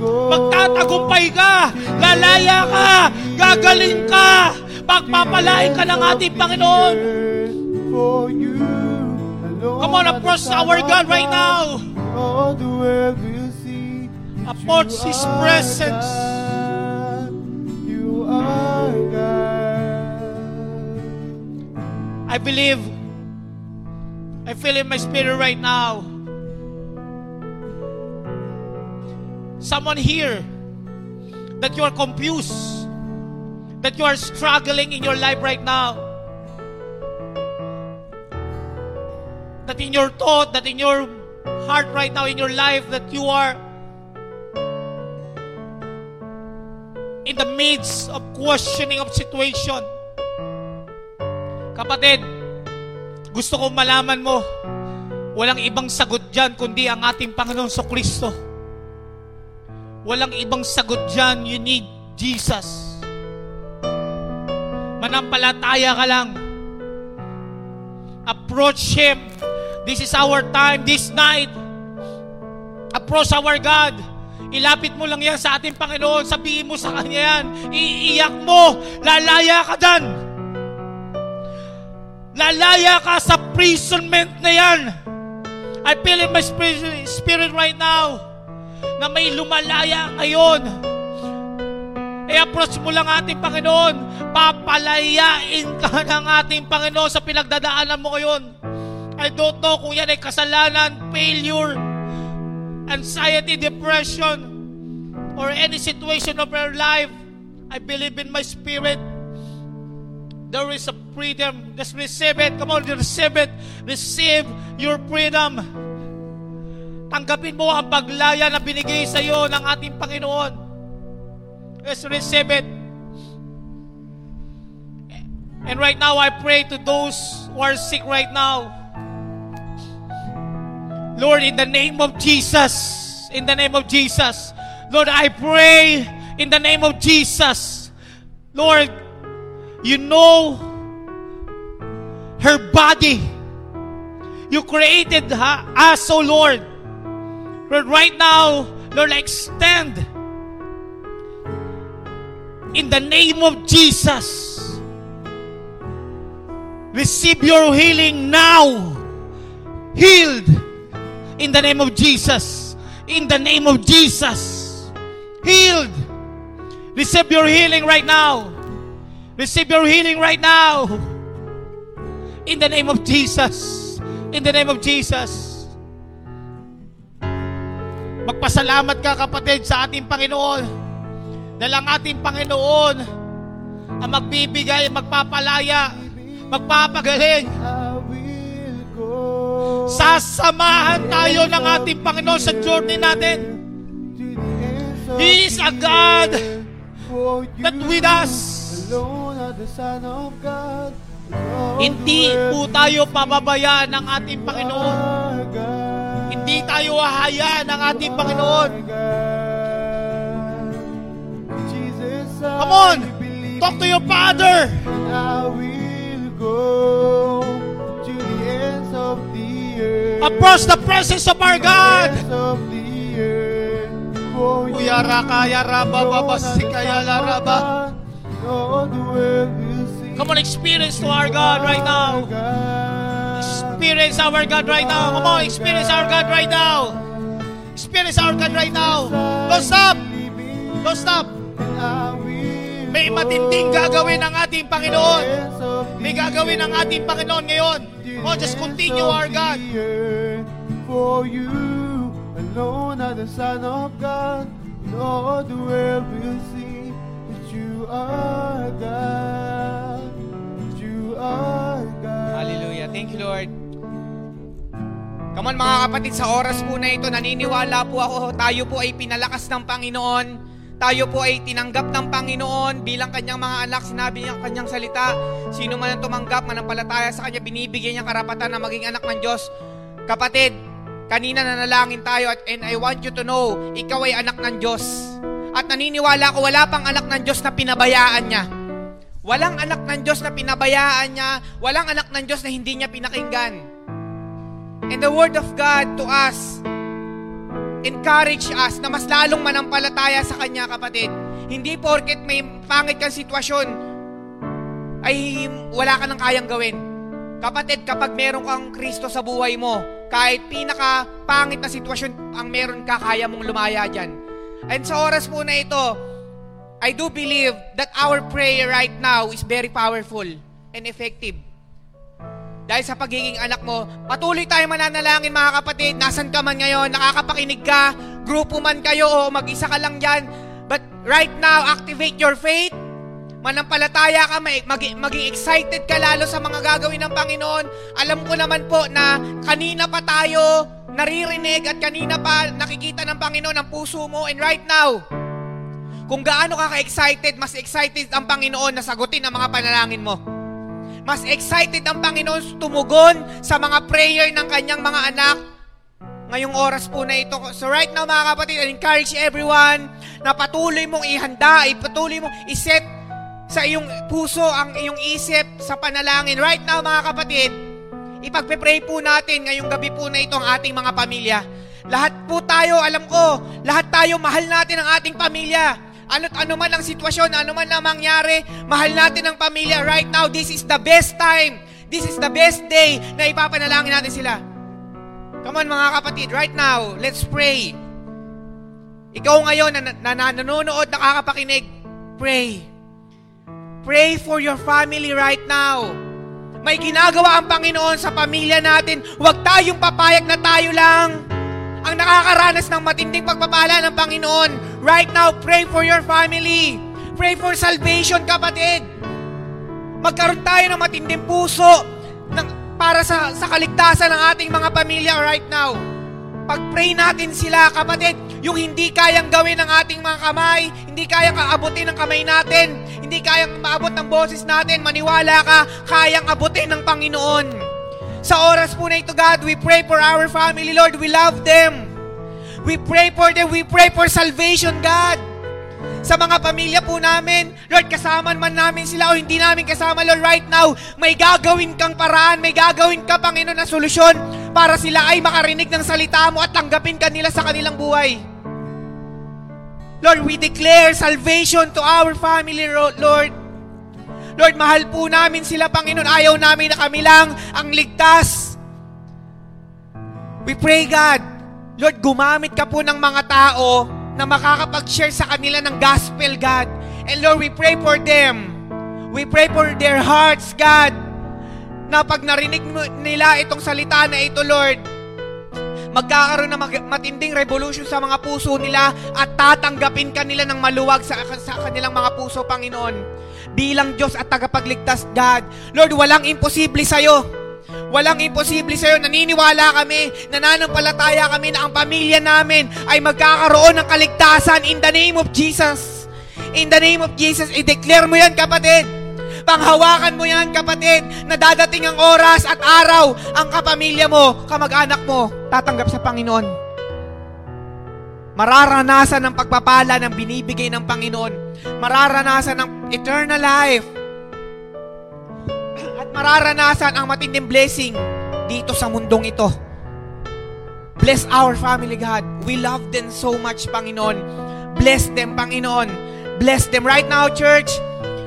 Magtatagumpay ka. Lalaya ka. Gagaling ka. Pagpapalain ka ng ating Panginoon. Come on, approach our God right now. Approach His presence. You are God. I believe, I feel in my spirit right now. Someone here that you are confused, that you are struggling in your life right now. That in your thought, that in your heart right now, in your life, that you are in the midst of questioning of situation. Kapatid, gusto kong malaman mo, walang ibang sagot dyan kundi ang ating Panginoon sa Kristo. Walang ibang sagot dyan, you need Jesus. Manampalataya ka lang. Approach Him. This is our time, this night. Approach our God. Ilapit mo lang yan sa ating Panginoon. Sabihin mo sa Kanya yan. Iiyak mo. Lalaya ka dyan. Lalaya ka sa imprisonment na yan. I feel in my spirit, spirit right now na may lumalaya ngayon. I-approach mo lang ating Panginoon. Papalayain ka ng ating Panginoon sa pinagdadaanan mo ngayon. I don't know kung yan ay kasalanan, failure, anxiety, depression, or any situation of your life. I believe in my spirit. There is a freedom. Just receive it. Come on, receive it. Receive your freedom. Tanggapin mo ang paglaya na binigay sa iyo ng ating Panginoon. Let's receive it. And right now, I pray to those who are sick right now. Lord, in the name of Jesus, in the name of Jesus, Lord, I pray in the name of Jesus. Lord, you know her body. You created us, oh Lord. Lord, right now, Lord, I extend in the name of Jesus. Receive your healing now. Healed in the name of Jesus. In the name of Jesus. Healed. Receive your healing right now. Receive your healing right now. In the name of Jesus. In the name of Jesus. Magpasalamat ka kapatid sa ating Panginoon. Dahil ang ating Panginoon ang magbibigay, magpapalaya, magpapagaling. Sasamahan tayo ng ating Panginoon sa journey natin. He is a God that with us. Hindi po tayo pababayaan ng ating Panginoon. Hindi tayo hahayaan ng ating Panginoon. Come on! Talk to your Father. Approach the presence of our God. Uyara kaya raba baba sikaya laraba. Come on, experience to our God right now. Experience our God right now. Come on, experience our God right now. Experience our God right now. Don't stop. Don't stop. May matinding gagawin ang ating Panginoon. May gagawin ang ating Panginoon ngayon. Oh, just continue our God. For you alone are the Son of God, and all the world will see you are God. You are God. Hallelujah. Thank you, Lord. Come mga kapatid, sa oras po na ito, naniniwala po ako, tayo po ay pinalakas ng Panginoon. Tayo po ay tinanggap ng Panginoon bilang kanyang mga anak. Sinabi niya ang kanyang salita. Sino man ang tumanggap, manampalataya sa kanya, binibigyan niya karapatan na maging anak ng Diyos. Kapatid, kanina nanalangin tayo at and I want you to know, ikaw ay anak ng Diyos. At naniniwala ko, wala pang anak ng Diyos na pinabayaan niya. Walang anak ng Diyos na pinabayaan niya. Walang anak ng Diyos na hindi niya pinakinggan. And the Word of God to us, encourage us na mas lalong manampalataya sa Kanya, kapatid. Hindi porket may pangit kang sitwasyon, ay wala ka nang kayang gawin. Kapatid, kapag meron kang Kristo sa buhay mo, kahit pinaka pangit na sitwasyon ang meron ka, kaya mong lumaya dyan. And sa oras po na ito, I do believe that our prayer right now is very powerful and effective. Dahil sa pagiging anak mo, patuloy tayo mananalangin mga kapatid. Nasaan ka man ngayon, nakakapakinig ka, grupo man kayo o mag-isa ka lang dyan. But right now, activate your faith. Manampalataya ka, mag- mag- maging excited ka lalo sa mga gagawin ng Panginoon. Alam ko naman po na kanina pa tayo naririnig at kanina pa nakikita ng Panginoon ang puso mo. And right now, kung gaano ka ka-excited, mas excited ang Panginoon na sagutin ang mga panalangin mo. Mas excited ang Panginoon tumugon sa mga prayer ng kanyang mga anak ngayong oras po na ito. So right now mga kapatid, I encourage everyone na patuloy mong ihanda, ipatuloy mong iset sa iyong puso ang iyong isip sa panalangin. Right now mga kapatid, ipagpe-pray po natin ngayong gabi po na ito ang ating mga pamilya. Lahat po tayo, alam ko, lahat tayo mahal natin ang ating pamilya. Ano't ano man ang sitwasyon, ano man ang mangyari, mahal natin ang pamilya. Right now, this is the best time. This is the best day na ipapanalangin natin sila. Come on mga kapatid, right now, let's pray. Ikaw ngayon na, na, na nanonood, nakakapakinig, pray. Pray for your family right now. May ginagawa ang Panginoon sa pamilya natin. Huwag tayong papayag na tayo lang ang nakakaranas ng matinding pagpapala ng Panginoon. Right now, pray for your family. Pray for salvation, kapatid. Magkaroon tayo ng matinding puso ng, para sa, sa kaligtasan ng ating mga pamilya right now. Pag-pray natin sila, kapatid, yung hindi kayang gawin ng ating mga kamay, hindi kayang kaabutin ng kamay natin, hindi kayang maabot ng boses natin, maniwala ka, kayang abutin ng Panginoon. Sa oras po na ito, God, we pray for our family, Lord. We love them. We pray for them. We pray for salvation, God. Sa mga pamilya po namin, Lord, kasama man namin sila o hindi namin kasama, Lord, right now, may gagawin kang paraan, may gagawin ka, Panginoon, na solusyon para sila ay makarinig ng salita mo at tanggapin kanila sa kanilang buhay. Lord, we declare salvation to our family, Lord. Lord, mahal po namin sila, Panginoon. Ayaw namin na kami lang ang ligtas. We pray, God, Lord, gumamit ka po ng mga tao na makakapag-share sa kanila ng gospel, God. And Lord, we pray for them. We pray for their hearts, God, na pag narinig nila itong salita na ito, Lord, magkakaroon ng matinding revolution sa mga puso nila at tatanggapin kanila ng maluwag sa, sa kanilang mga puso, Panginoon. Bilang Diyos at tagapagligtas, God. Lord, walang imposible sa'yo. Walang imposible sa'yo. Naniniwala kami, nananampalataya kami na ang pamilya namin ay magkakaroon ng kaligtasan in the name of Jesus. In the name of Jesus, i-declare mo yan, kapatid. Panghawakan mo yan, kapatid, na dadating ang oras at araw, ang kapamilya mo, kamag-anak mo, tatanggap sa Panginoon. Mararanasan ng pagpapala ng binibigay ng Panginoon. Mararanasan ng eternal life. At mararanasan ang matinding blessing dito sa mundong ito. Bless our family, God. We love them so much, Panginoon. Bless them, Panginoon. Bless them right now, church.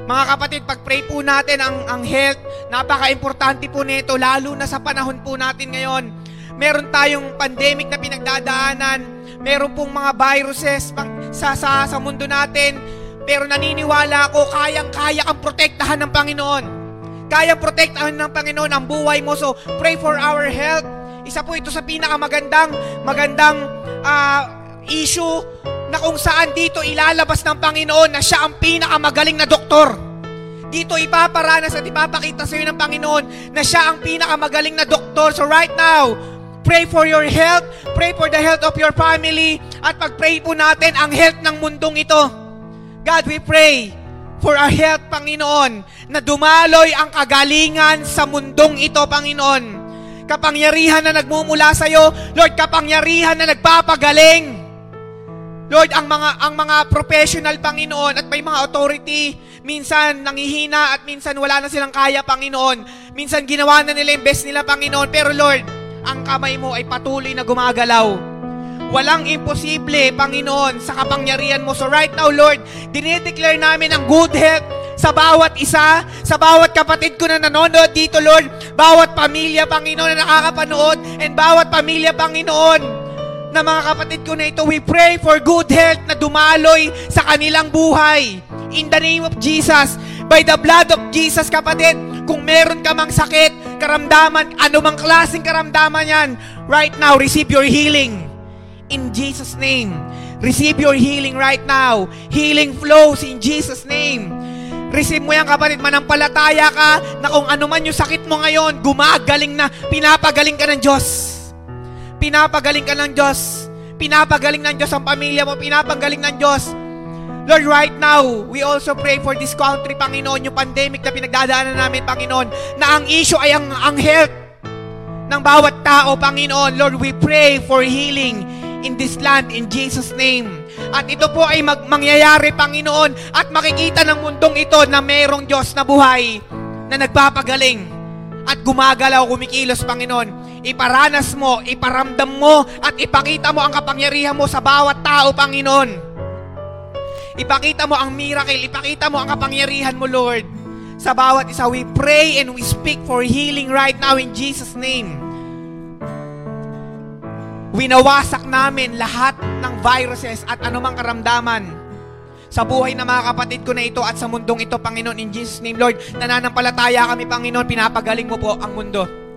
Mga kapatid, pag-pray po natin ang, ang health, napaka-importante po nito, lalo na sa panahon po natin ngayon. Meron tayong pandemic na pinagdadaanan, meron pong mga viruses pang, sa, sa, sa mundo natin, pero naniniwala ako, kayang-kaya kang protektahan ng Panginoon. Kaya protektahan ng Panginoon ang buhay mo. So, pray for our health. Isa po ito sa pinakamagandang magandang uh, issue na kung saan dito ilalabas ng Panginoon na siya ang pinakamagaling na doktor. Dito ipaparanas at ipapakita sa iyo ng Panginoon na siya ang pinakamagaling na doktor. So right now, pray for your health, pray for the health of your family, at pag-pray po natin ang health ng mundong ito. God, we pray for our health, Panginoon, na dumaloy ang kagalingan sa mundong ito, Panginoon. Kapangyarihan na nagmumula sa iyo, Lord, kapangyarihan na nagpapagaling. Lord, ang mga ang mga professional Panginoon at may mga authority, minsan nangihina at minsan wala na silang kaya Panginoon. Minsan ginawa na nila yung best nila Panginoon, pero Lord, ang kamay mo ay patuloy na gumagalaw. Walang imposible, Panginoon, sa kapangyarihan mo. So right now, Lord, dinideclare namin ang good health sa bawat isa, sa bawat kapatid ko na nanonood dito, Lord, bawat pamilya, Panginoon, na nakakapanood, and bawat pamilya, Panginoon, na mga kapatid ko na ito, we pray for good health na dumaloy sa kanilang buhay. In the name of Jesus, by the blood of Jesus, kapatid, kung meron ka mang sakit, karamdaman, anumang klaseng karamdaman yan, right now, receive your healing. In Jesus' name. Receive your healing right now. Healing flows in Jesus' name. Receive mo yan kapatid, manampalataya ka na kung ano man yung sakit mo ngayon, gumagaling na, pinapagaling ka ng Diyos. Pinapagaling ka ng Diyos. Pinapagaling ng Diyos ang pamilya mo. Pinapagaling ng Diyos. Lord, right now, we also pray for this country, Panginoon, yung pandemic na pinagdadaanan namin, Panginoon, na ang issue ay ang, ang health ng bawat tao, Panginoon. Lord, we pray for healing in this land in Jesus' name. At ito po ay mag mangyayari, Panginoon, at makikita ng mundong ito na mayroong Diyos na buhay na nagpapagaling at gumagalaw, kumikilos, Panginoon iparanas mo, iparamdam mo, at ipakita mo ang kapangyarihan mo sa bawat tao, Panginoon. Ipakita mo ang miracle, ipakita mo ang kapangyarihan mo, Lord. Sa bawat isa, we pray and we speak for healing right now in Jesus' name. Winawasak namin lahat ng viruses at anumang karamdaman sa buhay ng mga kapatid ko na ito at sa mundong ito, Panginoon, in Jesus' name, Lord. Nananampalataya kami, Panginoon, pinapagaling mo po ang mundo.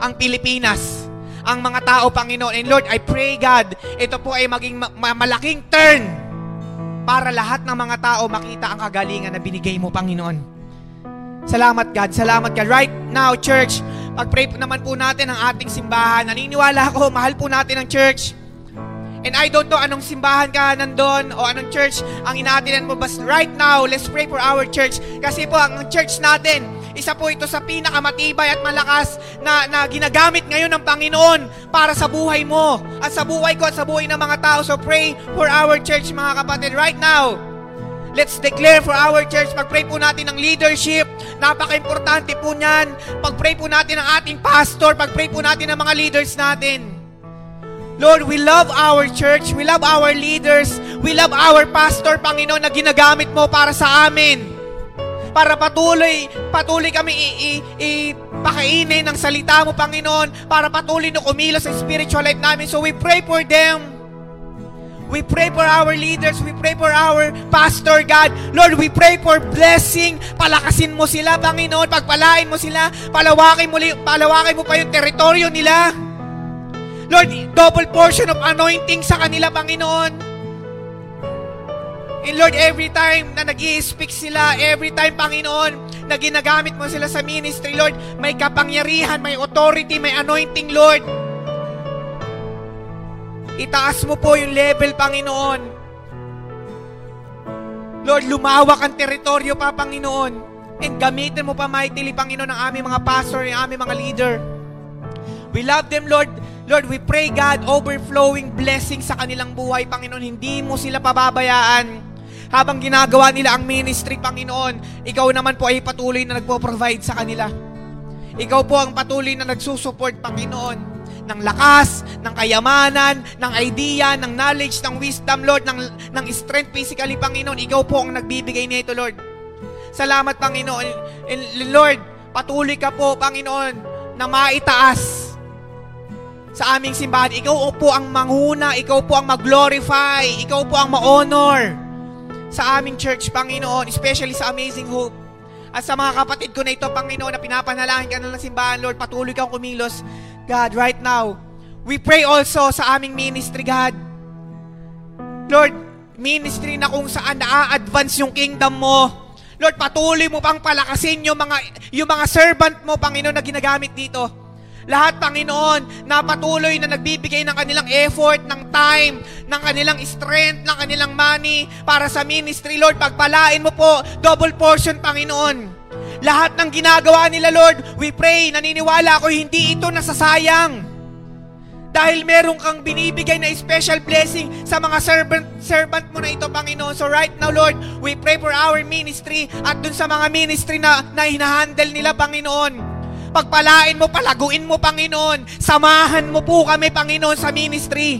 Ang Pilipinas, ang mga tao, Panginoon. And Lord, I pray, God, ito po ay maging ma- ma- malaking turn para lahat ng mga tao makita ang kagalingan na binigay mo, Panginoon. Salamat, God. Salamat, God. Right now, church, pag-pray po naman po natin ang ating simbahan. Naniniwala ako, mahal po natin ang church. And I don't know anong simbahan ka nandun o anong church ang inaatinan mo. But right now, let's pray for our church. Kasi po, ang church natin, isa po ito sa pinakamatibay at malakas na, na ginagamit ngayon ng Panginoon para sa buhay mo at sa buhay ko at sa buhay ng mga tao. So pray for our church, mga kapatid, right now. Let's declare for our church. Pag-pray po natin ng leadership. Napaka-importante po niyan. Pag-pray po natin ng ating pastor. Pag-pray po natin ng mga leaders natin. Lord, we love our church. We love our leaders. We love our pastor, Panginoon, na ginagamit mo para sa amin. Para patuloy, patuloy kami i- i- ipakainin ng salita mo, Panginoon. Para patuloy na kumilos sa spiritual life namin. So we pray for them. We pray for our leaders. We pray for our pastor, God. Lord, we pray for blessing. Palakasin mo sila, Panginoon. Pagpalain mo sila. Palawakin mo, palawakin mo pa yung teritoryo nila. Lord, double portion of anointing sa kanila, Panginoon. And Lord, every time na nag speak sila, every time, Panginoon, na ginagamit mo sila sa ministry, Lord, may kapangyarihan, may authority, may anointing, Lord. Itaas mo po yung level, Panginoon. Lord, lumawak ang teritoryo pa, Panginoon. And gamitin mo pa mightily, Panginoon, ang aming mga pastor, ang aming mga leader. We love them, Lord. Lord, we pray, God, overflowing blessing sa kanilang buhay, Panginoon. Hindi mo sila pababayaan. Habang ginagawa nila ang ministry, Panginoon, ikaw naman po ay patuloy na nagpo-provide sa kanila. Ikaw po ang patuloy na nagsusupport, Panginoon ng lakas, ng kayamanan, ng idea, ng knowledge, ng wisdom, Lord, ng, ng strength physically, Panginoon. Ikaw po ang nagbibigay nito, Lord. Salamat, Panginoon. And Lord, patuloy ka po, Panginoon, na maitaas sa aming simbahan. Ikaw po ang manghuna, ikaw po ang mag-glorify, ikaw po ang ma-honor sa aming church, Panginoon, especially sa Amazing Hope. At sa mga kapatid ko na ito, Panginoon, na pinapanalangin ka na ng simbahan, Lord, patuloy kang kumilos God, right now, we pray also sa aming ministry, God. Lord, ministry na kung saan na-advance yung kingdom mo. Lord, patuloy mo pang palakasin yung mga, yung mga servant mo, Panginoon, na ginagamit dito. Lahat, Panginoon, na patuloy na nagbibigay ng kanilang effort, ng time, ng kanilang strength, ng kanilang money para sa ministry, Lord, pagpalain mo po, double portion, Panginoon. Lahat ng ginagawa nila, Lord, we pray, naniniwala ako, hindi ito nasasayang. Dahil meron kang binibigay na special blessing sa mga servant, servant mo na ito, Panginoon. So right now, Lord, we pray for our ministry at dun sa mga ministry na, na hinahandle nila, Panginoon. Pagpalain mo, palaguin mo, Panginoon. Samahan mo po kami, Panginoon, sa ministry.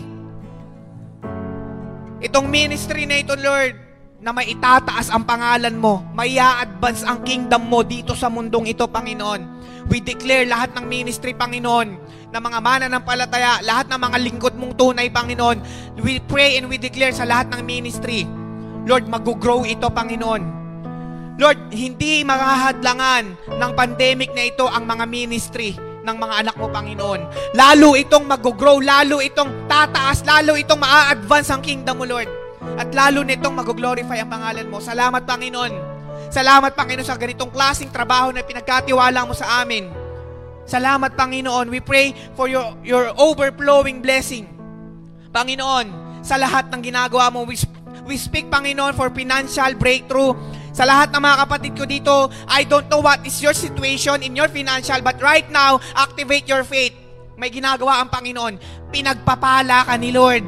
Itong ministry na ito, Lord, na may itataas ang pangalan mo, may advance ang kingdom mo dito sa mundong ito, Panginoon. We declare lahat ng ministry, Panginoon, na mga mana ng palataya, lahat ng mga lingkod mong tunay, Panginoon. We pray and we declare sa lahat ng ministry, Lord, mag-grow ito, Panginoon. Lord, hindi makahadlangan ng pandemic na ito ang mga ministry ng mga anak mo, Panginoon. Lalo itong mag-grow, lalo itong tataas, lalo itong maa-advance ang kingdom mo, Lord. At lalo nitong mag-glorify ang pangalan mo. Salamat, Panginoon. Salamat, Panginoon, sa ganitong klaseng trabaho na pinagkatiwala mo sa amin. Salamat, Panginoon. We pray for your, your overflowing blessing. Panginoon, sa lahat ng ginagawa mo, we, we speak, Panginoon, for financial breakthrough. Sa lahat ng mga kapatid ko dito, I don't know what is your situation in your financial, but right now, activate your faith. May ginagawa ang Panginoon. Pinagpapala ka ni Lord.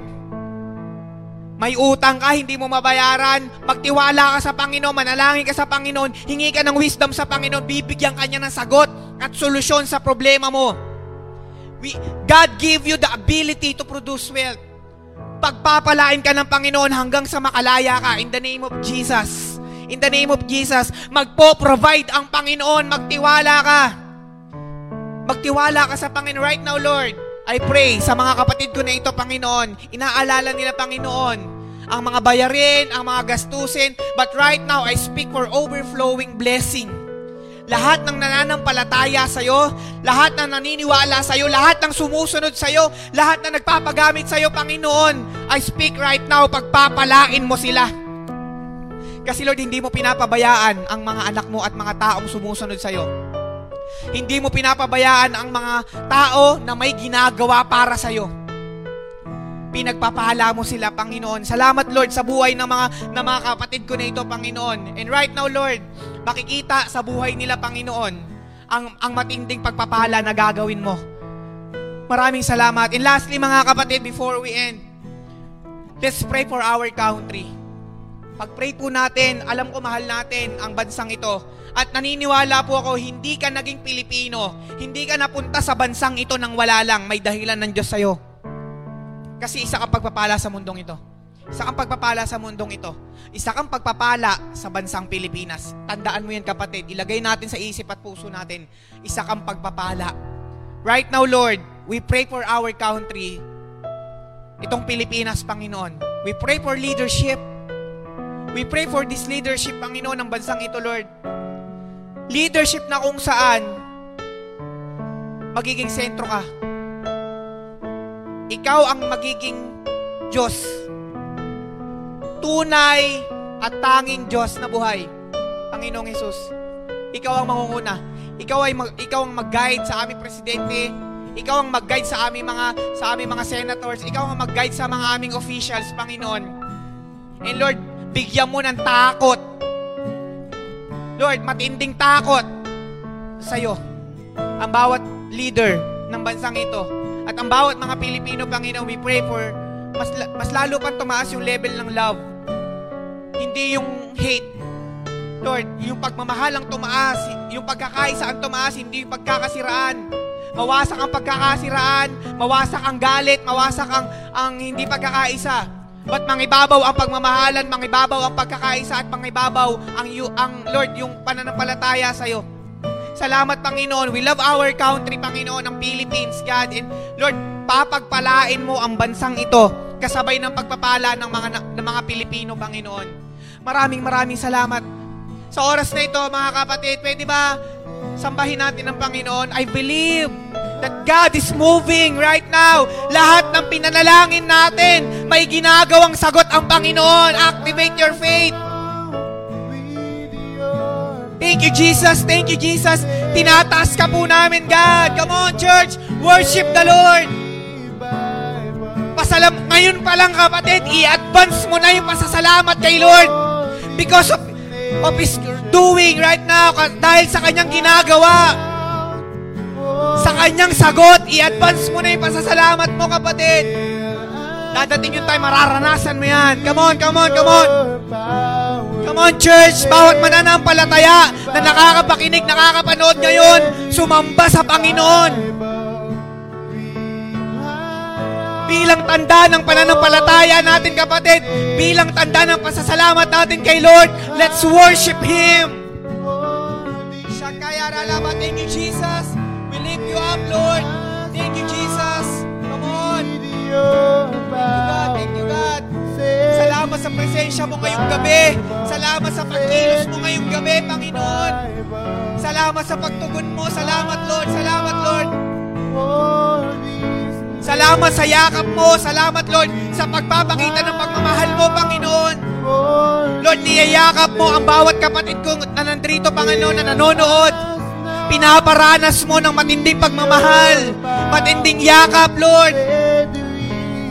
May utang ka, hindi mo mabayaran. Magtiwala ka sa Panginoon, manalangin ka sa Panginoon, hingi ka ng wisdom sa Panginoon, bibigyan ka niya ng sagot at solusyon sa problema mo. We, God give you the ability to produce wealth. Pagpapalain ka ng Panginoon hanggang sa makalaya ka in the name of Jesus. In the name of Jesus, magpo-provide ang Panginoon, magtiwala ka. Magtiwala ka sa Panginoon right now, Lord. I pray sa mga kapatid ko na ito, Panginoon, inaalala nila, Panginoon, ang mga bayarin, ang mga gastusin, but right now, I speak for overflowing blessing. Lahat ng nananampalataya sa'yo, lahat ng naniniwala sa'yo, lahat ng sumusunod sa'yo, lahat na nagpapagamit sa'yo, Panginoon, I speak right now, pagpapalain mo sila. Kasi Lord, hindi mo pinapabayaan ang mga anak mo at mga taong sumusunod sa'yo. Hindi mo pinapabayaan ang mga tao na may ginagawa para sa'yo. Pinagpapala mo sila, Panginoon. Salamat, Lord, sa buhay ng mga, ng mga kapatid ko na ito, Panginoon. And right now, Lord, makikita sa buhay nila, Panginoon, ang, ang matinding pagpapala na gagawin mo. Maraming salamat. And lastly, mga kapatid, before we end, let's pray for our country. Pag-pray po natin, alam ko mahal natin ang bansang ito. At naniniwala po ako, hindi ka naging Pilipino. Hindi ka napunta sa bansang ito nang wala lang. May dahilan ng Diyos sa'yo. Kasi isa kang pagpapala sa mundong ito. Isa kang pagpapala sa mundong ito. Isa kang pagpapala sa bansang Pilipinas. Tandaan mo yan kapatid. Ilagay natin sa isip at puso natin. Isa kang pagpapala. Right now, Lord, we pray for our country. Itong Pilipinas, Panginoon. We pray for leadership. We pray for this leadership, Panginoon, ng bansang ito, Lord. Leadership na kung saan magiging sentro ka. Ikaw ang magiging Diyos. Tunay at tanging Diyos na buhay. Panginoong Jesus, ikaw ang mangunguna. Ikaw ay mag, ikaw ang mag-guide sa aming presidente. Ikaw ang mag-guide sa aming mga sa aming mga senators. Ikaw ang mag-guide sa mga aming officials, Panginoon. And Lord, bigyan mo ng takot. Lord, matinding takot sa iyo. Ang bawat leader ng bansang ito at ang bawat mga Pilipino, Panginoon, we pray for mas, mas lalo pang tumaas yung level ng love. Hindi yung hate. Lord, yung pagmamahal ang tumaas, yung pagkakaisa ang tumaas, hindi yung pagkakasiraan. Mawasak ang pagkakasiraan, mawasak ang galit, mawasak ang, ang hindi pagkakaisa. But mangibabaw ang pagmamahalan, mangibabaw ang pagkakaisa at mangibabaw ang, yu, ang Lord, yung pananampalataya sa iyo. Salamat, Panginoon. We love our country, Panginoon, ang Philippines, God. And Lord, papagpalain mo ang bansang ito kasabay ng pagpapala ng mga, ng mga Pilipino, Panginoon. Maraming maraming salamat. Sa oras na ito, mga kapatid, pwede ba sambahin natin ang Panginoon? I believe that God is moving right now. Lahat ng pinanalangin natin, may ginagawang sagot ang Panginoon. Activate your faith. Thank you, Jesus. Thank you, Jesus. Tinataas ka po namin, God. Come on, church. Worship the Lord. Pasalam, ngayon pa lang, kapatid, i-advance mo na yung pasasalamat kay Lord. Because of, of His doing right now, dahil sa kanyang ginagawa. Sa kanyang sagot, i-advance mo na yung pasasalamat mo, kapatid. Dadating yung time, mararanasan mo yan. Come on, come on, come on. Come on, church! Bawat mananampalataya na nakakapakinig, nakakapanood ngayon, sumamba sa Panginoon. Bilang tanda ng pananampalataya natin, kapatid, bilang tanda ng pasasalamat natin kay Lord, let's worship Him. Shakaya ralaba. Thank you, Jesus. Lift you up, Lord. Thank you, Jesus. Come on. God. Thank you, God. Salamat sa presensya mo ngayong gabi. Salamat sa pagkilos mo ngayong gabi, Panginoon. Salamat sa pagtugon mo. Salamat, Lord. Salamat, Lord. Salamat sa yakap mo. Salamat, Lord, sa pagpapakita ng pagmamahal mo, Panginoon. Lord, niyayakap mo ang bawat kapatid ko na nandito, Panginoon, na nanonood. Pinaparanas mo ng matinding pagmamahal. Matinding yakap, Lord.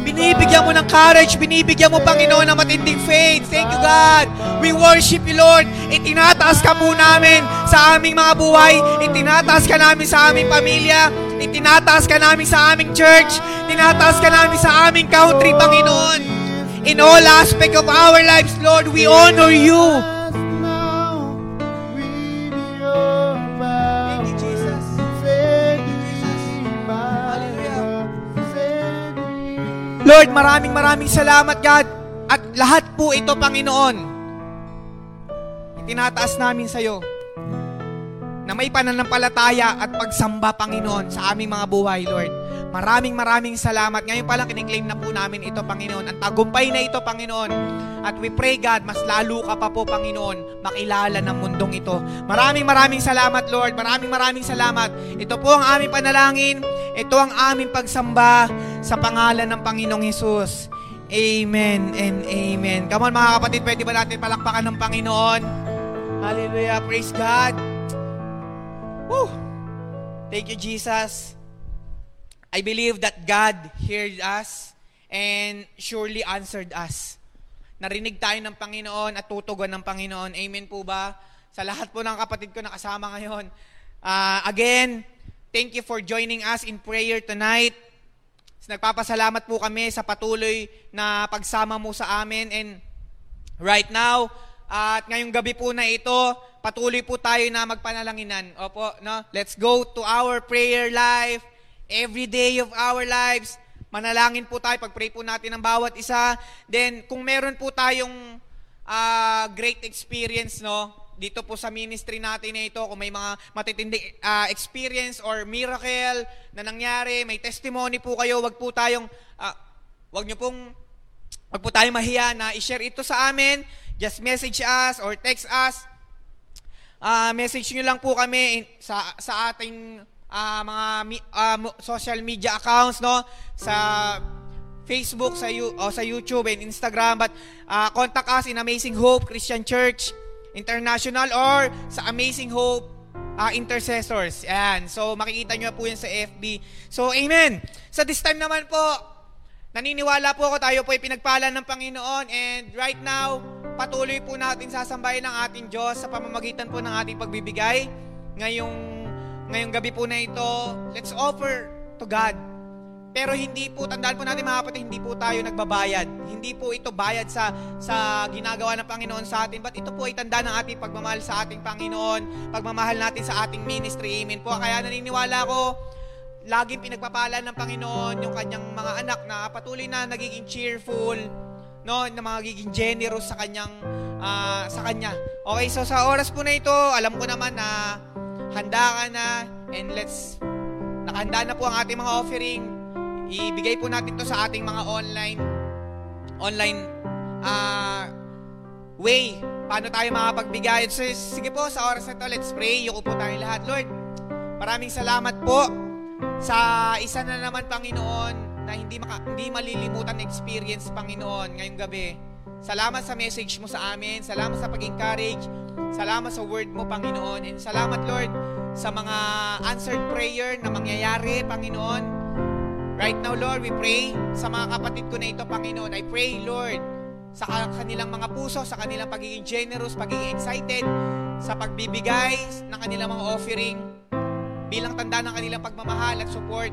Binibigyan mo ng courage, binibigyan mo, Panginoon, ng matinding faith. Thank you, God. We worship you, Lord. Itinataas ka po namin sa aming mga buhay. Itinataas ka namin sa aming pamilya. Itinataas ka namin sa aming church. Tinataas ka namin sa aming country, Panginoon. In all aspect of our lives, Lord, we honor you. Lord, maraming maraming salamat, God. At lahat po ito, Panginoon, itinataas namin sa iyo na may pananampalataya at pagsamba, Panginoon, sa aming mga buhay, Lord. Maraming maraming salamat. Ngayon pa lang kiniklaim na po namin ito, Panginoon. Ang tagumpay na ito, Panginoon. At we pray, God, mas lalo ka pa po, Panginoon, makilala ng mundong ito. Maraming maraming salamat, Lord. Maraming maraming salamat. Ito po ang aming panalangin. Ito ang aming pagsamba sa pangalan ng Panginoong Hesus. Amen and amen. Come on mga kapatid, pwede ba natin palakpakan ng Panginoon? Hallelujah. Praise God. Woo! Thank you, Jesus. I believe that God heard us and surely answered us. Narinig tayo ng Panginoon at tutugon ng Panginoon. Amen po ba? Sa lahat po ng kapatid ko na kasama ngayon. Ah, again, thank you for joining us in prayer tonight. Nagpapasalamat po kami sa patuloy na pagsama mo sa amin and right now, at ngayong gabi po na ito, patuloy po tayo na magpanalanginan. Opo, no? Let's go to our prayer life every day of our lives. Manalangin po tayo, pag-pray po natin ng bawat isa. Then, kung meron po tayong ah, great experience, no? Dito po sa ministry natin na ito, kung may mga matitindi ah, experience or miracle na nangyari, may testimony po kayo, wag po tayong, ah, wag nyo pong Huwag po tayo mahiya na i-share ito sa amin. Just message us or text us. Ah, message nyo lang po kami sa sa ating ah, mga mo- social media accounts no sa Facebook sa you, o sa YouTube and Instagram but ah, contact us in Amazing Hope Christian Church International or sa Amazing Hope ah, Intercessors. Yan. So makikita nyo po yan sa FB. So amen. Sa this time naman po, Naniniwala po ako tayo po ay pinagpala ng Panginoon and right now, patuloy po natin sasambahin ng ating Diyos sa pamamagitan po ng ating pagbibigay. Ngayong, ngayong gabi po na ito, let's offer to God. Pero hindi po, tandaan po natin mga kapatid, hindi po tayo nagbabayad. Hindi po ito bayad sa sa ginagawa ng Panginoon sa atin, but ito po ay tanda ng ating pagmamahal sa ating Panginoon, pagmamahal natin sa ating ministry. Amen po. Kaya naniniwala ko, laging pinagpapala ng Panginoon yung kanyang mga anak na patuloy na nagiging cheerful, no, na magiging generous sa kanyang ah, sa kanya. Okay, so sa oras po na ito, alam ko naman na handa ka na and let's nakahanda na po ang ating mga offering. Ibigay po natin to sa ating mga online online ah way paano tayo makapagbigay. So, sige po, sa oras na to, let's pray. Yuko po tayo lahat. Lord, maraming salamat po sa isa na naman, Panginoon, na hindi, maka, hindi malilimutan experience, Panginoon, ngayong gabi. Salamat sa message mo sa amin. Salamat sa pag-encourage. Salamat sa word mo, Panginoon. And salamat, Lord, sa mga answered prayer na mangyayari, Panginoon. Right now, Lord, we pray sa mga kapatid ko na ito, Panginoon. I pray, Lord, sa ka- kanilang mga puso, sa kanilang pagiging generous, pagiging excited, sa pagbibigay ng kanilang mga offering, bilang tanda ng kanilang pagmamahal at support,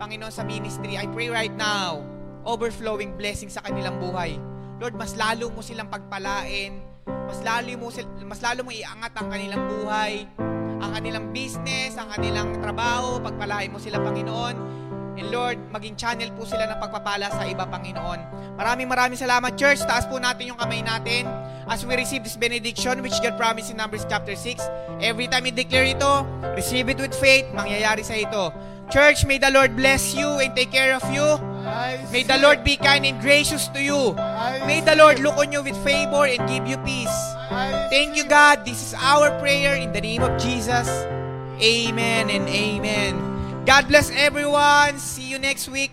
Panginoon, sa ministry. I pray right now, overflowing blessing sa kanilang buhay. Lord, mas lalo mo silang pagpalain, mas lalo mo, sil- mas lalo mo iangat ang kanilang buhay, ang kanilang business, ang kanilang trabaho, pagpalain mo sila, Panginoon. And Lord, maging channel po sila ng pagpapala sa iba, Panginoon. Maraming maraming salamat, Church. Taas po natin yung kamay natin as we receive this benediction which God promised in Numbers chapter 6. Every time we declare ito, receive it with faith, mangyayari sa ito. Church, may the Lord bless you and take care of you. May the Lord be kind and gracious to you. May the Lord look on you with favor and give you peace. Thank you, God. This is our prayer in the name of Jesus. Amen and amen. God bless everyone. See you next week.